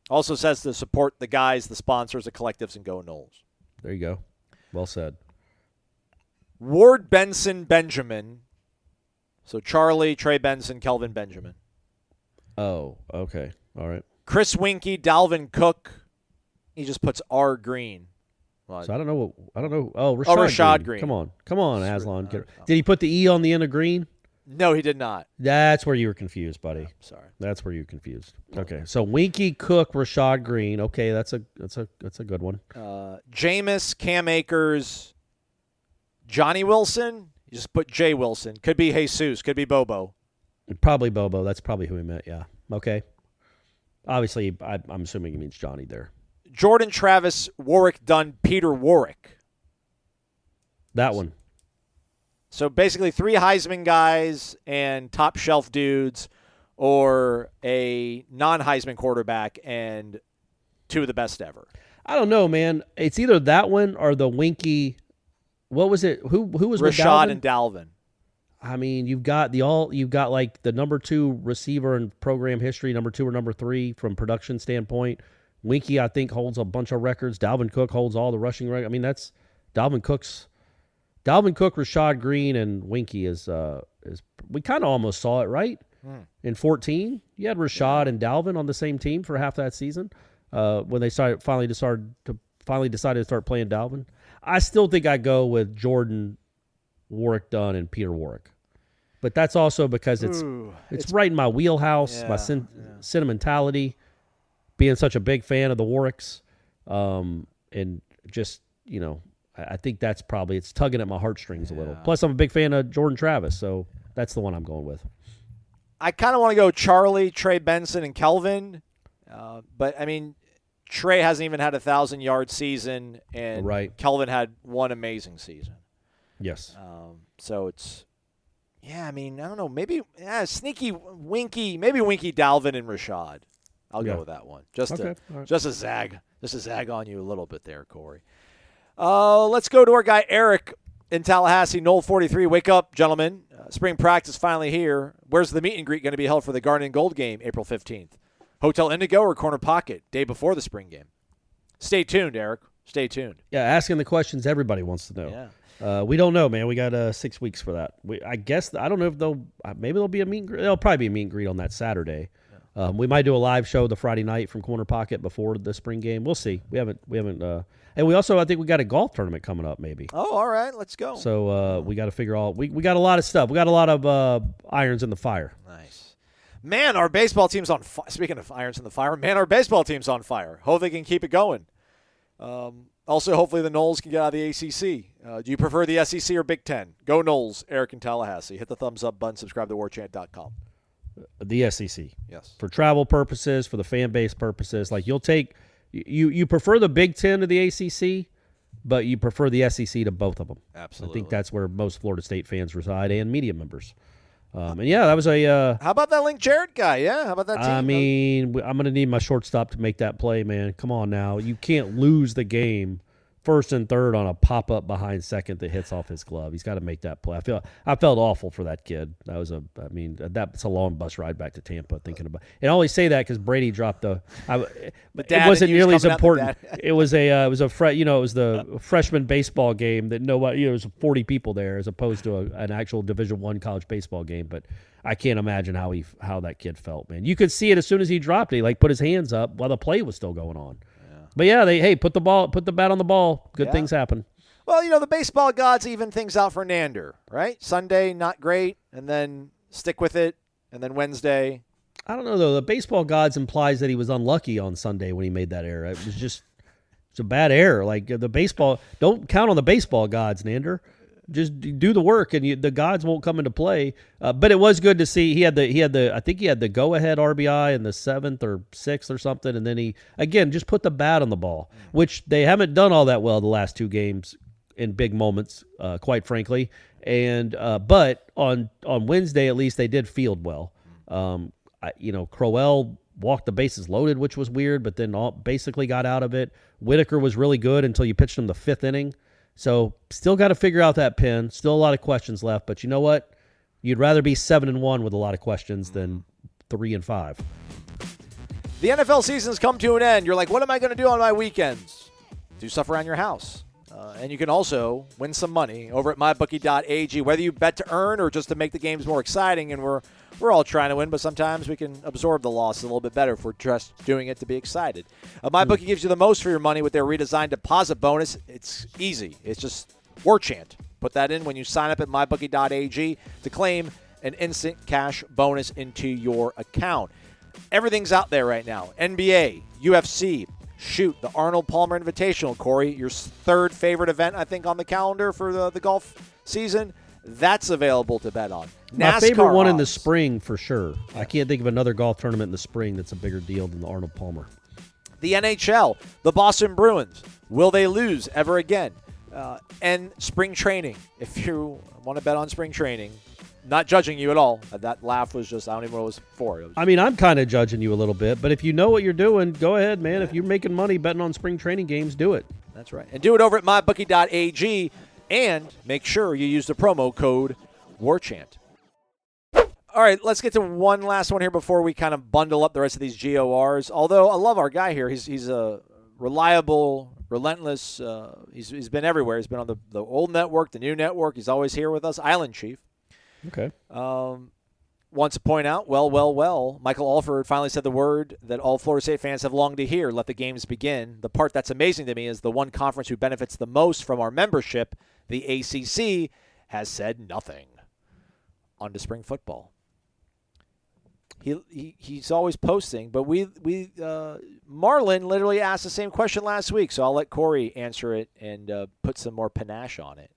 Also says to support the guys, the sponsors, the collectives, and go Noles. there you go well said Ward Benson Benjamin. So Charlie, Trey Benson, Kelvin Benjamin. oh okay all right Chris Weinke, Dalvin Cook. He just puts R Green. Well, so i don't know what i don't know oh, oh rashad, Rashad green. Green. come on come on aslan did he put the e on the end of green no, he did not. that's where you were confused buddy Sorry. that's where you're confused okay so Weinke cook rashad green okay that's a that's a that's a good one Uh, Jameis, Cam Akers, Johnny Wilson. You just put Jay Wilson. Could be Jesus. Could be Bobo. Probably Bobo. That's probably who he meant. Yeah. Okay. Obviously, I, I'm assuming he means Johnny there. Jordan Travis, Warrick Dunn, Peter Warrick. That one. So basically, three Heisman guys and top shelf dudes, or a non Heisman quarterback and two of the best ever. I don't know, man. It's either that one or the Weinke. What was it? Who who was Rashad Dalvin? and Dalvin. I mean, you've got the all you've got like the number two receiver in program history, number two or number three from production standpoint. Weinke, I think, holds a bunch of records. Dalvin Cook holds all the rushing records. I mean, that's Dalvin Cook's Dalvin Cook, Rashad Greene, and Weinke is uh is we kind of almost saw it right in fourteen. You had Rashad and Dalvin on the same team for half that season. Uh, when they started finally decided to finally decided to start playing Dalvin. I still think I go with Jordan, Warrick Dunn, and Peter Warrick. But that's also because it's it's, right in my wheelhouse, Yeah, my sen- sentimentality, being such a big fan of the Warricks, um, and just you know, I, think that's probably it's tugging at my heartstrings a little. Plus, I'm a big fan of Jordan Travis, so that's the one I'm going with. I kind of want to go Charlie, Trey Benson, and Kelvin. Uh, but I mean, Trey hasn't even had a thousand yard season, and Right. Kelvin had one amazing season. Yes, Um, so it's, yeah, I mean, I don't know, maybe yeah, sneaky Weinke, maybe Weinke Dalvin and Rashad. I'll Yeah. go with that one. Just Okay, to, right. just a zag, just a zag on you a little bit there, Corey. Uh, let's go to our guy Eric in Tallahassee, Knoll 43. Wake up, gentlemen. Uh, spring practice finally here. Where's the meet and greet going to be held for the Garnet and Gold game April 15th? Hotel Indigo or Corner Pocket, day before the spring game? Stay tuned, Eric. Stay tuned. yeah, asking the questions everybody wants to know. Yeah. Uh, we don't know, man. We got uh, six weeks for that. We, I guess I don't know if they'll uh, maybe there'll be a meet. And greet. There'll probably be a meet and greet on that Saturday. Um, we might do a live show the Friday night from Corner Pocket before the spring game. We'll see. We haven't we haven't. Uh, and we also I think we got a golf tournament coming up maybe. Oh, all right. Let's go. So uh, we got to figure all. We, we got a lot of stuff. We got a lot of uh, irons in the fire. Nice. Man, our baseball team's on fire. Speaking of irons in the fire, man, our baseball team's on fire. Hope they can keep it going. Um, also, hopefully the Noles can get out of the ACC. Uh, do you prefer the SEC or Big Ten? Go Noles, Eric in Tallahassee. Hit the thumbs up button. Subscribe to warchant.com. The SEC. Yes. for travel purposes, for the fan base purposes. Like you'll take you you prefer the Big Ten to the ACC, but you prefer the SEC to both of them. Absolutely, I think that's where most Florida State fans reside and media members. Um, and yeah, that was a. Uh, How about that Link Jarrett guy? Yeah. How about that team? I mean, I'm going to need my shortstop to make that play, man. Come on now, you can't lose the game first and third on a pop up behind second that hits off his glove. He's got to make that play. I feel I felt awful for that kid. That was a. I mean, that's a long bus ride back to Tampa. Thinking about, and I always say that because Brady dropped the. I, dad it wasn't he was nearly as coming out the important. it was a. Uh, it was a. Fre- you know, it was the freshman baseball game that nobody. You know, it was 40 people there as opposed to a, an actual Division One college baseball game. But I can't imagine how he how that kid felt, man. You could see it as soon as he dropped it. He like put his hands up while the play was still going on. But yeah, they hey put the ball put the bat on the ball. Good Yeah. things happen. Well, you know, the baseball gods even things out for Nander, right? Sunday, not great, and then stick with it, and then Wednesday. I don't know though. The baseball gods implies that he was unlucky on Sunday when he made that error. It was just it's a bad error. Like uh, the baseball, don't count on the baseball gods, Nander. Just do the work, and you, the gods won't come into play. Uh, but it was good to see he had the he had the I think he had the go ahead RBI in the seventh or sixth or something, and then he again just put the bat on the ball, which they haven't done all that well the last two games in big moments, uh, quite frankly. And uh, but on on Wednesday at least they did field well. Um, I, you know, Crowell walked the bases loaded, which was weird, but then all, basically got out of it. Whitaker was really good until you pitched him the fifth inning. So still got to figure out that pin. Still a lot of questions left, but you know what? You'd rather be seven and one with a lot of questions than mm-hmm. three and five. The NFL season's come to an end. You're like, what am I going to do on my weekends? Do stuff around your house. Uh, and you can also win some money over at mybookie.ag, whether you bet to earn or just to make the games more exciting. And we're we're all trying to win, but sometimes we can absorb the loss a little bit better if we're just doing it to be excited. Uh, MyBookie gives you the most for your money with their redesigned deposit bonus. It's easy. It's just war chant. Put that in when you sign up at mybookie.ag to claim an instant cash bonus into your account. Everything's out there right now. NBA, UFC, shoot, the Arnold Palmer Invitational, Corey, your third favorite event, I think, on the calendar for the, the golf season. That's available to bet on. My favorite one in the spring for sure. I can't think of another golf tournament in the spring that's a bigger deal than the Arnold Palmer. The NHL, the Boston Bruins. Will they lose ever again? Uh, and spring training. If you want to bet on spring training, not judging you at all. Uh, That laugh was just, I don't even know what it was for. It was- I mean, I'm kind of judging you a little bit, but if you know what you're doing, go ahead, man. If you're making money betting on spring training games, do it. That's right. And do it over at mybookie.ag and make sure you use the promo code WARCHANT. All right, let's get to one last one here before we kind of bundle up the rest of these GORs. Although I love our guy here. He's he's a reliable, relentless. Uh, he's, he's been everywhere. He's been on the, the old network, the new network. He's always here with us. Island Chief. Okay. Um, wants to point out, well, well, well, Michael Alford finally said the word that all Florida State fans have longed to hear let the games begin. The part that's amazing to me is the one conference who benefits the most from our membership, the ACC, has said nothing. On to spring football. He, he he's always posting, but we we uh, Marlin literally asked the same question last week, so I'll let Corey answer it and uh, put some more panache on it.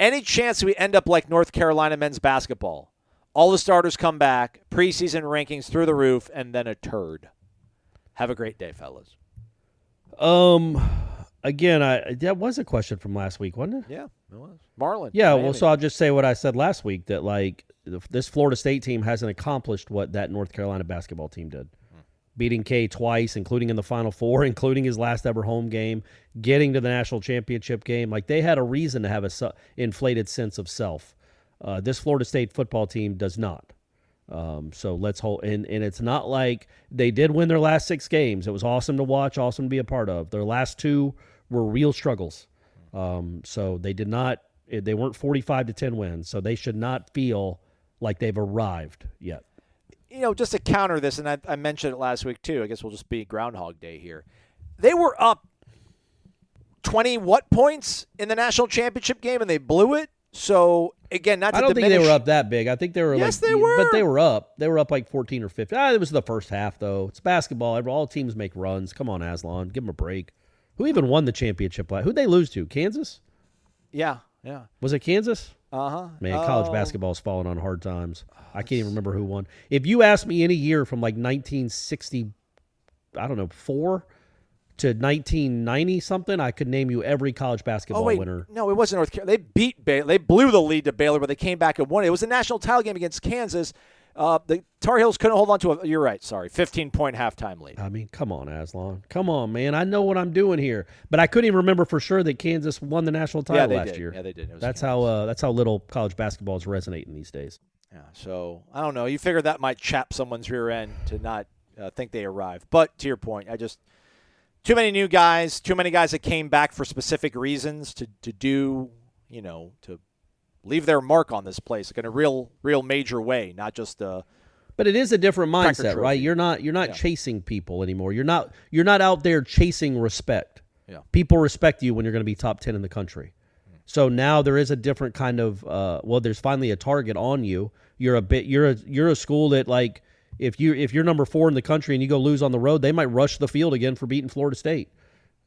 Any chance we end up like North Carolina men's basketball? All the starters come back, preseason rankings through the roof, and then a turd. Have a great day, fellas. Um, again, I that was a question from last week, wasn't it? Yeah, it was Marlin. Yeah. Well, so I'll just say what I said last week that like this Florida State team hasn't accomplished what that North Carolina basketball team did. Beating K twice, including in the Final Four, including his last ever home game, getting to the national championship game. Like they had a reason to have a su- inflated sense of self. Uh, this Florida State football team does not. Um, so let's hold, and, and it's not like they did win their last six games. It was awesome to watch, awesome to be a part of. Their last two were real struggles. Um, so they did not, they weren't 45 to 10 wins. So they should not feel like they've arrived yet. You know, just to counter this, and I, I mentioned it last week too. I guess we'll just be Groundhog Day here. They were up twenty what points in the national championship game, and they blew it. So again, not to I don't think they were up that big. I think they were Yes, like, they were. but they were up. They were up like 14 or 15. Ah, it was the first half though. It's basketball. Every- All teams make runs. Come on, Aslan, give them a break. Who even won the championship? Who'd they lose to? Kansas? Yeah, yeah. Was it Kansas? Uh huh. Man, college basketball's fallen on hard times. I can't even remember who won. If you ask me any year from like 1960, I don't know, four to 1990 something, I could name you every college basketball Oh wait, winner. no, it wasn't North Carolina. They beat Baylor. They blew the lead to Baylor, but they came back and won. it. It was a national title game against Kansas. Uh, the Tar Heels couldn't hold on to a. You're right. Sorry, 15 point halftime lead. I mean, come on, Aslan. Come on, man. I know what I'm doing here. But I couldn't even remember for sure that Kansas won the national title Yeah, they last did. year. Yeah, they did. That's how uh, that's how little college basketball is resonating these days. Yeah, so I don't know. You figure that might chap someone's rear end to not uh, think they arrived. But to your point, I just too many new guys, too many guys that came back for specific reasons to to do, you know, to leave their mark on this place like in a real, real major way, not just uh, But it is a different mindset, right? You're not you're not Yeah. chasing people anymore. You're not you're not out there chasing respect. Yeah. People respect you when you're going to be top 10 in the country. So now there is a different kind of uh, well there's finally a target on you. You're a bit you're a you're a school that like if you if you're number 4 in the country and you go lose on the road, they might rush the field again for beating Florida State.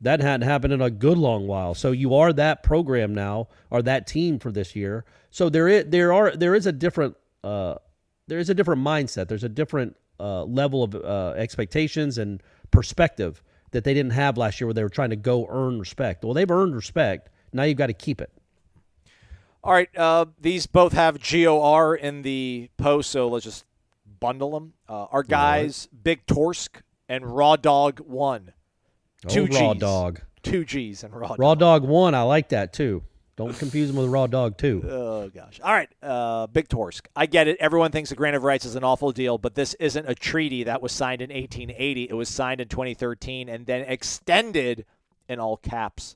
That hadn't happened in a good long while. So you are that program now, or that team for this year. So there is there are there is a different uh, there is a different mindset. There's a different uh, level of uh, expectations and perspective that they didn't have last year, where they were trying to go earn respect. Well, they've earned respect. Now you've got to keep it. All right, uh, these both have GOR in the post, so let's just bundle them. Uh, our guys, Big Torsk and Raw Dog One, two oh, raw Gs. dog, two G's and Raw. raw Dog. dog one. I like that too. Don't confuse them with raw dog two. Oh gosh! All right, uh, Big Torsk. I get it. Everyone thinks the Grant of Rights is an awful deal, but this isn't a treaty that was signed in 1880. It was signed in 2013 and then extended in all caps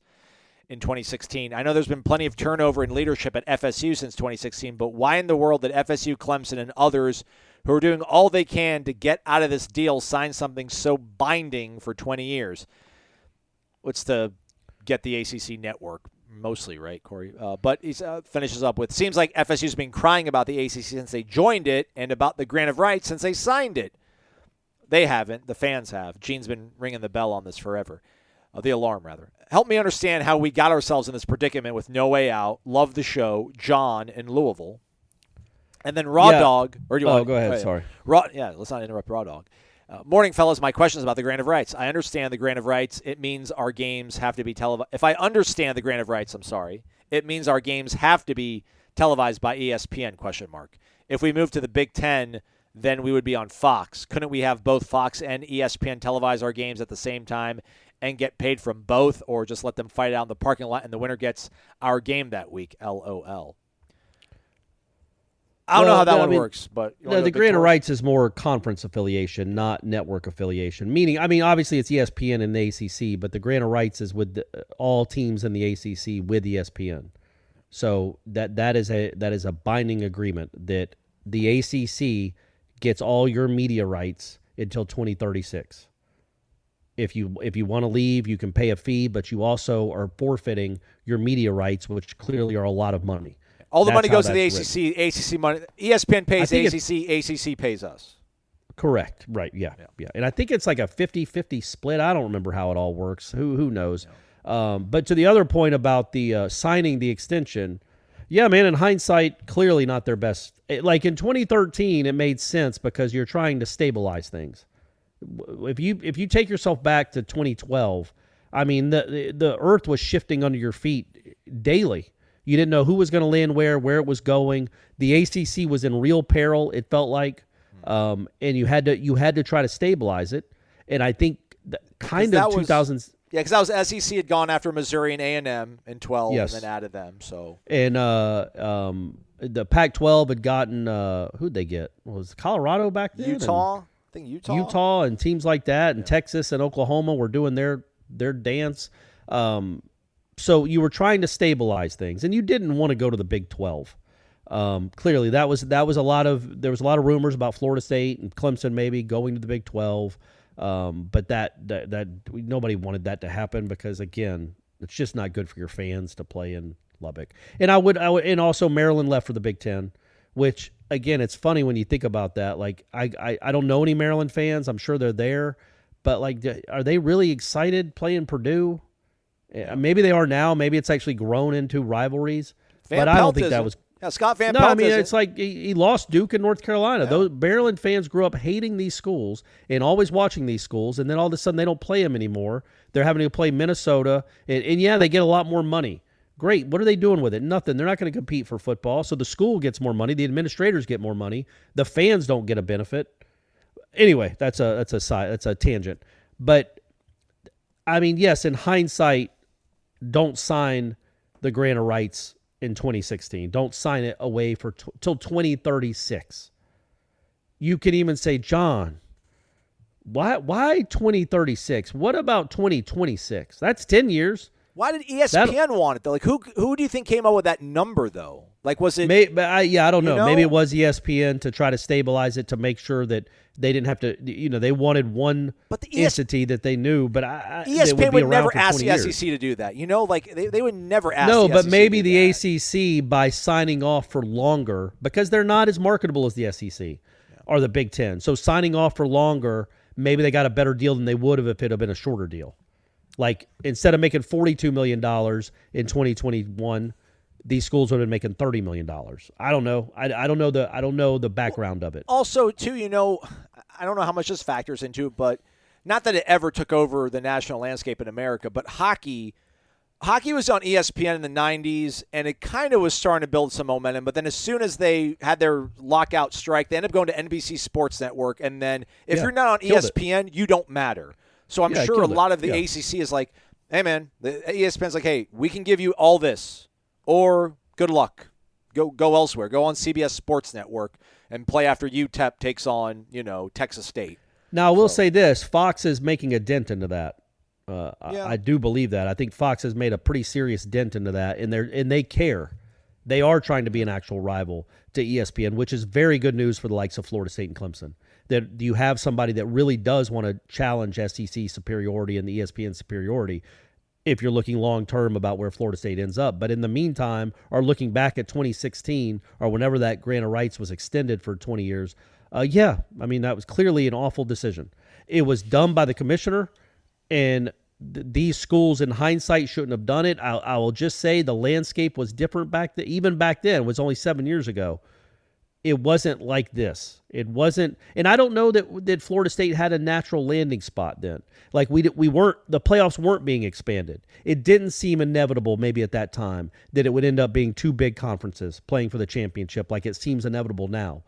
in 2016. I know there's been plenty of turnover in leadership at FSU since 2016, but why in the world did FSU, Clemson, and others who are doing all they can to get out of this deal sign something so binding for 20 years? What's to get the ACC network mostly, right, Corey? Uh, but he uh, finishes up with seems like FSU's been crying about the ACC since they joined it and about the grant of rights since they signed it. They haven't. The fans have. Gene's been ringing the bell on this forever. Uh, the alarm, rather. Help me understand how we got ourselves in this predicament with No Way Out, Love the Show, John, in Louisville. And then Raw Yeah. Dog. Or do you Oh, want go ahead, sorry. Raw, yeah, let's not interrupt Raw Dog. Uh, morning, fellas. My question is about the grant of rights. I understand the grant of rights. It means our games have to be televised. If I understand the grant of rights, I'm sorry. It means our games have to be televised by ESPN? Question mark. If we move to the Big Ten, then we would be on Fox. Couldn't we have both Fox and ESPN televise our games at the same time and get paid from both, or just let them fight out in the parking lot and the winner gets our game that week? LOL. I don't know how that no, I one mean, works, but No, the grant of rights is more conference affiliation, not network affiliation. Meaning, I mean, obviously it's ESPN and the ACC, but the grant of rights is with the, uh, all teams in the ACC with ESPN. So that that is a that is a binding agreement that the ACC gets all your media rights until 2036. If you if you want to leave, you can pay a fee, but you also are forfeiting your media rights, which clearly are a lot of money. All the That's money goes to the that's written. ACC. ACC money. ESPN pays ACC. ACC pays us. Correct. Right. Yeah, yeah. Yeah. And I think it's like a 50-50 split. I don't remember how it all works. Who who knows? Um, but to the other point about the uh, signing the extension, yeah, man. In hindsight, clearly not their best. It- like in 2013, it made sense because you're trying to stabilize things. If you if you take yourself back to 2012, I mean the, the earth was shifting under your feet daily. You didn't know who was going to land where, where it was going. The ACC was in real peril. It felt like, um, and you had to you had to try to stabilize it. And I think kind of was- 2000s Yeah, because that was SEC had gone after Missouri and A and M in twelve, Yes. and then added them. So and uh, um, the Pac-12 had gotten uh, who'd they get? Was Colorado back then? And Utah, I think Utah. Utah and teams like that, and Texas and Oklahoma were doing their their dance. Um, so you were trying to stabilize things, and you didn't want to go to the Big Twelve. Um, clearly, that was that was a lot of there was a lot of rumors about Florida State and Clemson maybe going to the Big Twelve, um, but that, that that nobody wanted that to happen because again, it's just not good for your fans to play in Lubbock. And I would I would and also Maryland left for the Big Ten, which again, it's funny when you think about that. Like I I, I don't know any Maryland fans. I'm sure they're there, but like, are they really excited playing Purdue? Yeah, maybe they are now. Maybe it's actually grown into rivalries. Van but I don't think that isn't. was. Yeah, Scott Van No, Pelt I mean isn't. it's like he, he lost Duke and North Carolina. Those Maryland fans grew up hating these schools and always watching these schools, and then all of a sudden they don't play them anymore. They're having to play Minnesota, and, and yeah, they get a lot more money. Great. What are they doing with it? Nothing. They're not going to compete for football. So the school gets more money. The administrators get more money. The fans don't get a benefit. Anyway, that's a that's a side that's a tangent. But I mean, yes, in hindsight, don't sign the grant of rights in 2016. Don't sign it away for t- till 2036. You can even say, John, why why 2036? What about 2026? That's 10 years. Why did ESPN want it though? Like who who do you think came up with that number though? Like was it? May, but I, yeah, I don't You know. Maybe it was ESPN to try to stabilize it to make sure that they didn't have to. You know, they wanted one But the ES entity that they knew. But I, ESPN would, would, never ask 20 the years. SEC to do that. You know, like they, they would never ask. No, the but SEC maybe the that. ACC by signing off for longer because they're not as marketable as the SEC or the Big Ten. So signing off for longer, maybe they got a better deal than they would have if it had been a shorter deal. Like instead of making forty-two million dollars in twenty twenty-one, these schools would have been making thirty million dollars. I don't know. I, I don't know the I don't know the background of it. also too you know i don't know how much this factors into it but not that it ever took over the national landscape in america but hockey hockey was on espn in the 90s and it kind of was starting to build some momentum but then as soon as they had their lockout strike they ended up going to nbc sports network and then if Yeah, you're not on E killed it. espn you don't matter so i'm Yeah, sure a killed it. lot of the Yeah. acc is like hey man the espn's like hey we can give you all this or good luck go go elsewhere. Go on CBS Sports Network and play after UTEP takes on you know Texas State. Now, I will say this: Fox is making a dent into that. Uh, I- Yeah. I, do believe that. I think Fox has made a pretty serious dent into that, and they and they care. They are trying to be an actual rival to ESPN, which is very good news for the likes of Florida State and Clemson. That you have somebody that really does want to challenge SEC superiority and the ESPN superiority. If you're looking long term about where Florida State ends up, but in the meantime, or looking back at 2016 or whenever that grant of rights was extended for 20 years, uh, yeah, I mean that was clearly an awful decision. It was done by the commissioner, and th- these schools, in hindsight, shouldn't have done it. I, I will just say the landscape was different back then. Even back then, it was only seven years ago. It wasn't like this. It wasn't, and I don't know that that Florida State had a natural landing spot then. Like we we weren't the playoffs weren't being expanded. It didn't seem inevitable maybe at that time that it would end up being two big conferences playing for the championship like it seems inevitable now.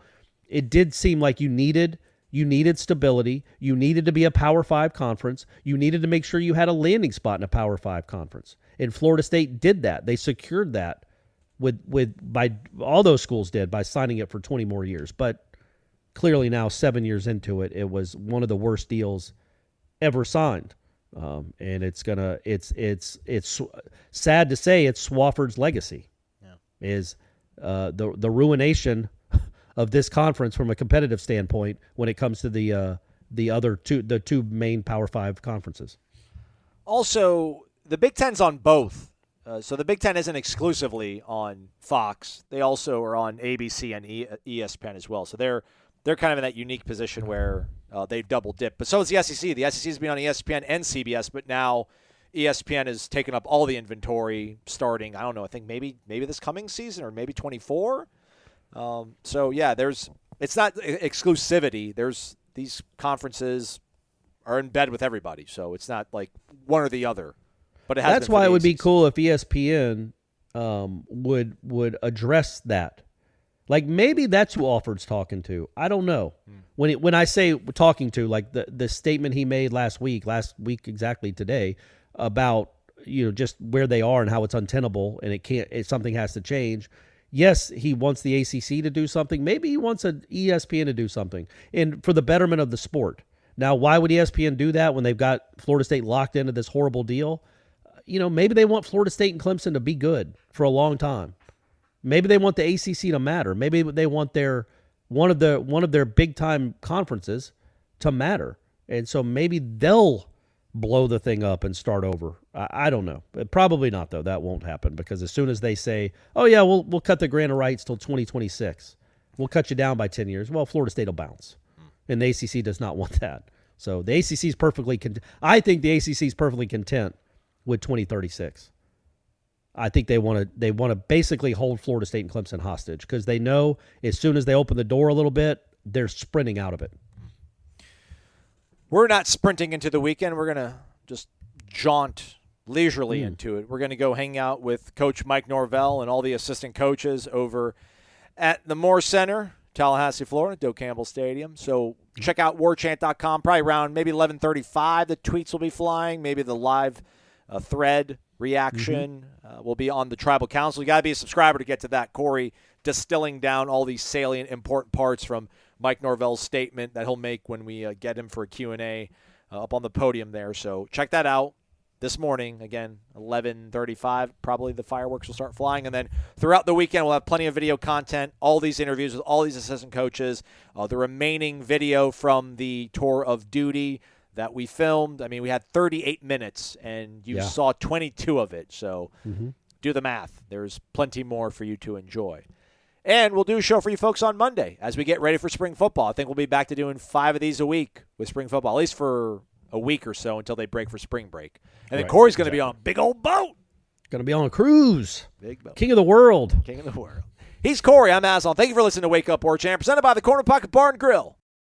It did seem like you needed you needed stability. You needed to be a Power Five conference. You needed to make sure you had a landing spot in a Power Five conference. And Florida State did that. They secured that with with by all those schools did by signing it for 20 more years. But clearly now, seven years into it, it was one of the worst deals ever signed. Um, and it's gonna it's it's it's sad to say it's Swofford's legacy yeah. is uh, the the ruination of this conference from a competitive standpoint when it comes to the uh, the other two the two main Power Five conferences. Also, the Big Ten's on both. Uh, so the Big Ten isn't exclusively on Fox; they also are on ABC and e- ESPN as well. So they're they're kind of in that unique position where uh, they've double dipped. But so is the SEC. The SEC has been on ESPN and CBS, but now ESPN has taken up all the inventory starting. I don't know. I think maybe maybe this coming season or maybe 24. Um, so yeah, there's it's not exclusivity. There's these conferences are in bed with everybody, so it's not like one or the other. But that's why it would be cool if ESPN um, would would address that. Like maybe that's who Alford's talking to. I don't know. Hmm. When it, when I say talking to, like the the statement he made last week, last week exactly today, about you know just where they are and how it's untenable and it can't. It, something has to change yes, he wants the ACC to do something. Maybe he wants an ESPN to do something, and for the betterment of the sport. Now, why would ESPN do that when they've got Florida State locked into this horrible deal? You know, maybe they want Florida State and Clemson to be good for a long time. Maybe they want the ACC to matter. Maybe they want their one of the one of their big time conferences to matter. And so maybe they'll blow the thing up and start over. I, I, don't know. Uh, probably not though. That won't happen because as soon as they say, "Oh yeah, we'll we'll cut the grant of rights till 2026. We'll cut you down by 10 years." Well, Florida State will bounce. And the ACC does not want that. So the ACC is perfectly. I think the ACC is perfectly content with 2036. I think they want to they want to basically hold Florida State and Clemson hostage because they know as soon as they open the door a little bit, they're sprinting out of it. We're not sprinting into the weekend. We're going to just jaunt leisurely mm. into it. We're going to go hang out with Coach Mike Norvell and all the assistant coaches over at the Moore Center, Tallahassee, Florida, Doak Campbell Stadium. So check out warchant.com. Probably around maybe 11:35. The tweets will be flying. Maybe the live uh, thread reaction mm-hmm. uh, will be on the Tribal Council. You got to be a subscriber to get to that. Corey distilling down all these salient, important parts from Mike Norvell's statement that he'll make when we uh, get him for a Q&A uh, up on the podium there. So check that out this morning. Again, 11:35. Probably the fireworks will start flying, and then throughout the weekend we'll have plenty of video content. All these interviews with all these assistant coaches. Uh, the remaining video from the tour of duty that we filmed. I mean, we had 38 minutes, and you yeah. saw 22 of it. So. Mm-hmm. Do the math. There's plenty more for you to enjoy. And we'll do a show for you folks on Monday as we get ready for spring football. I think we'll be back to doing five of these a week with spring football, at least for a week or so until they break for spring break. And right, then Corey's going to be on big old boat. Going to be on a cruise. Big boat. King of the world. King of the world. He's Corey. I'm Aslan. Thank you for listening to Wake Up War Chant, presented by the Corner Pocket Bar and Grill.